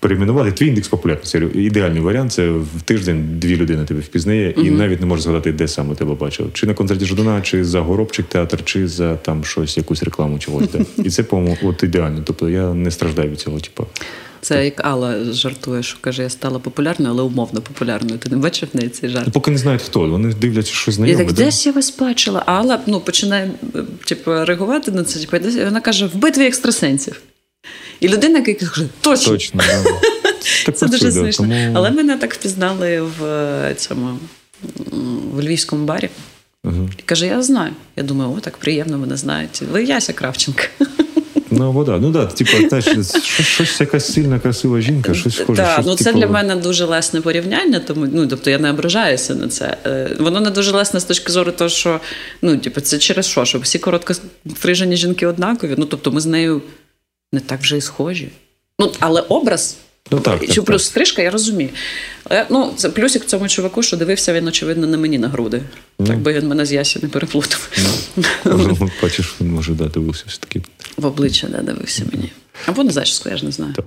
перейменувати твій індекс популярності. Ідеальний варіант це в тиждень дві людини тебе впізнає, і навіть не можеш згадати, де саме тебе бачив. Чи на концерті Жадана, чи за Горобчик театр, чи за там щось, якусь рекламу чогось. Да. І це, по-моєму, от ідеально. Тобто я не страждаю від цього, типу. Це як Алла жартує, що каже, я стала популярною, але умовно популярною. Ти не бачив в неї цей жарт? Ну, Поки не знають хто, вони дивляться щось Я знайоме. так, да? десь я вас бачила. Алла ну, починає типу, реагувати на це. Типу, вона каже, в битві екстрасенсів. І людина, яка каже, точно. Точно. Да. Так Це дуже смішно. тому- Але мене так впізнали в е, цьому в львівському барі. Мгм. І каже, я знаю. Я думаю, о, так приємно мене знають. Ви Яся Кравченка. Ну, вода. Ну да, типу, теж щось, щось якась сильна, красива жінка, щось схоже. Так, щось, ну це типу, для мене дуже лесне порівняння, тому ну тобто я не ображаюся на це. Е, Воно не дуже лесне з точки зору того, що ну, типу, це через що? Що всі короткострижені жінки однакові. Ну тобто ми з нею не так вже і схожі. Ну, але образ. Ну, так, так, що плюс так. стрижка, я розумію. Ну, це плюсик цьому чуваку, що дивився він, очевидно, не мені на груди. Ну. Так би він мене з Ясі не переплутав. Ну, Бачиш, він може да, дивився все-таки. В обличчя да, дивився мені. Або на зачіску, я ж не знаю. Так.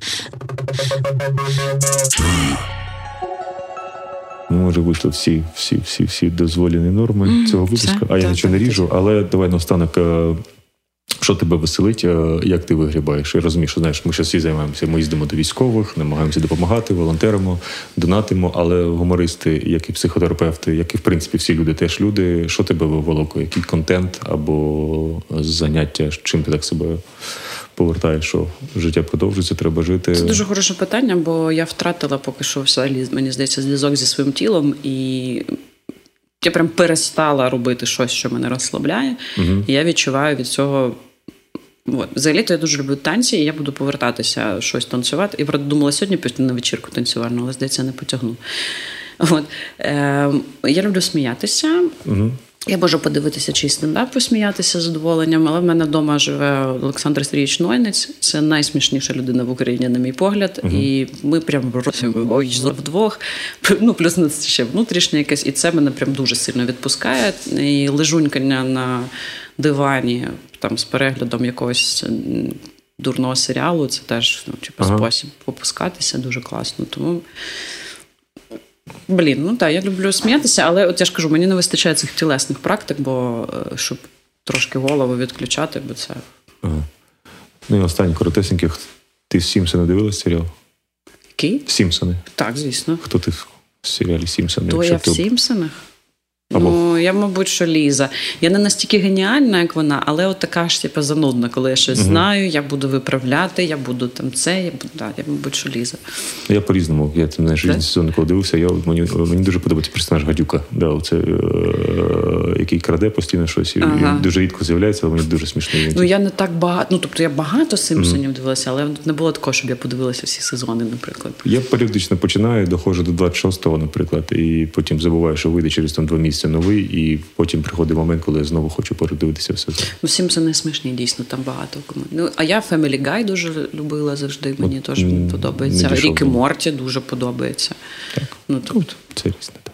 Ну, може бути всі, всі, всі, всі дозволені норми цього все, випуску. А я нічого не ріжу, але давай наостанок. Що тебе веселить, е, як ти вигрібаєш? Я розумію, що знаєш, ми зараз всі займаємося. Ми їздимо до військових, намагаємося допомагати, волонтеримо, донатимо, але гумористи, як і психотерапевти, як і в принципі всі люди, теж люди. Що тебе виволокує? Який контент або заняття? Чим ти так себе повертаєш? Що життя продовжується, треба жити. Це дуже хороше питання, бо я втратила поки що взагалі, мені здається, зв'язок зі своїм тілом, і я прям перестала робити щось, що мене розслабляє. Мгм. І я відчуваю від цього. От. Взагалі-то я дуже люблю танці, і я буду повертатися щось танцювати. І правда думала сьогодні піти на вечірку танцювальну, але здається, не потягну. От. Е, я люблю сміятися. Угу. Я можу подивитися чий стендап, посміятися з задоволенням, але в мене вдома живе Олександр Сергійович Нойнець. Це найсмішніша людина в Україні, на мій погляд. І ми прям вдвох. Ну, плюс на це ще внутрішнє якесь, і це мене прям дуже сильно відпускає. І лежунькання на дивані там з переглядом якогось дурного серіалу. Це теж ну, типу, Ага. спосіб попускатися дуже класно. Тому. Блін, ну так, я люблю сміятися, але от я ж кажу, мені не вистачає цих тілесних практик, бо е, щоб трошки голову відключати, бо це. Ага. Ну і останній коротесеньких. Ти Сімпсони дивилась серіал? Який? Сімпсони. Так, звісно. Хто ти в серіалі Сімпсони? То я в Сімпсонах? Або- Ну, я, мабуть, що Ліза. Я не настільки геніальна, як вона, але от така ж типу, занудна, коли я щось знаю, я буду виправляти, я буду там це, я буду, да, я, мабуть, що Ліза. Я по-різному. Я там знаєш, різні Да? сезони, коли дивився, я, мені, мені дуже подобається персонаж Гадюка. Да, оце, е, який краде постійно щось. і Ага. Він дуже рідко з'являється, але мені дуже смішний. Він. Ну, я не так багато. Ну, тобто я багато Симпсонів дивилася, але не було такого, щоб я подивилася всі сезони, наприклад. Я періодично починаю, доходжу до 26-го, наприклад, і потім забуваю, що вийде через там два місяці новий, і потім приходить момент, коли я знову хочу передивитися все це. Ну, Сімпсони смішні, дійсно, там багато кому. Ну, а я Family Guy дуже любила завжди. Мені теж м, подобається. Рік і Морті дуже подобається. Так. Ну, тобто, Це різне. Так.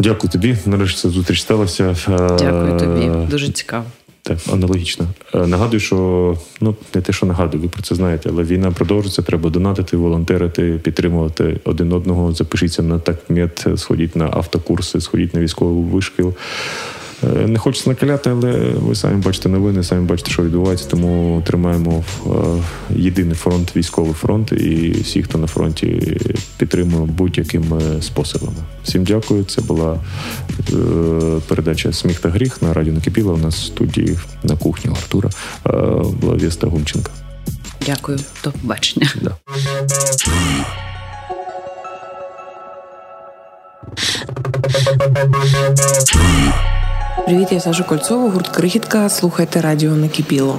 Дякую тобі. Нарешті зустріч сталася. дякую Е, тобі. Дуже цікаво. Так, аналогічно. Е, Нагадую, що ну не те, що нагадую, ви про це знаєте, але війна продовжується. Треба донатити, волонтерити, підтримувати один одного. Запишіться на такмет, сходіть на автокурси, сходіть на військовий вишкіл. Е, Не хочеться накаляти, але ви самі бачите новини, самі бачите, що відбувається. Тому тримаємо е, єдиний фронт, військовий фронт, і всі, хто на фронті, підтримуємо будь-якими способами. Всім дякую. Це була е, передача Сміх та гріх на радіо Накипіла. У нас в студії на кухні Артура е, була Вєста Гумченка. Дякую, до побачення. Да. Привіт, я Саша Кольцова, гурт Крихітка. Слухайте радіо Накипіло.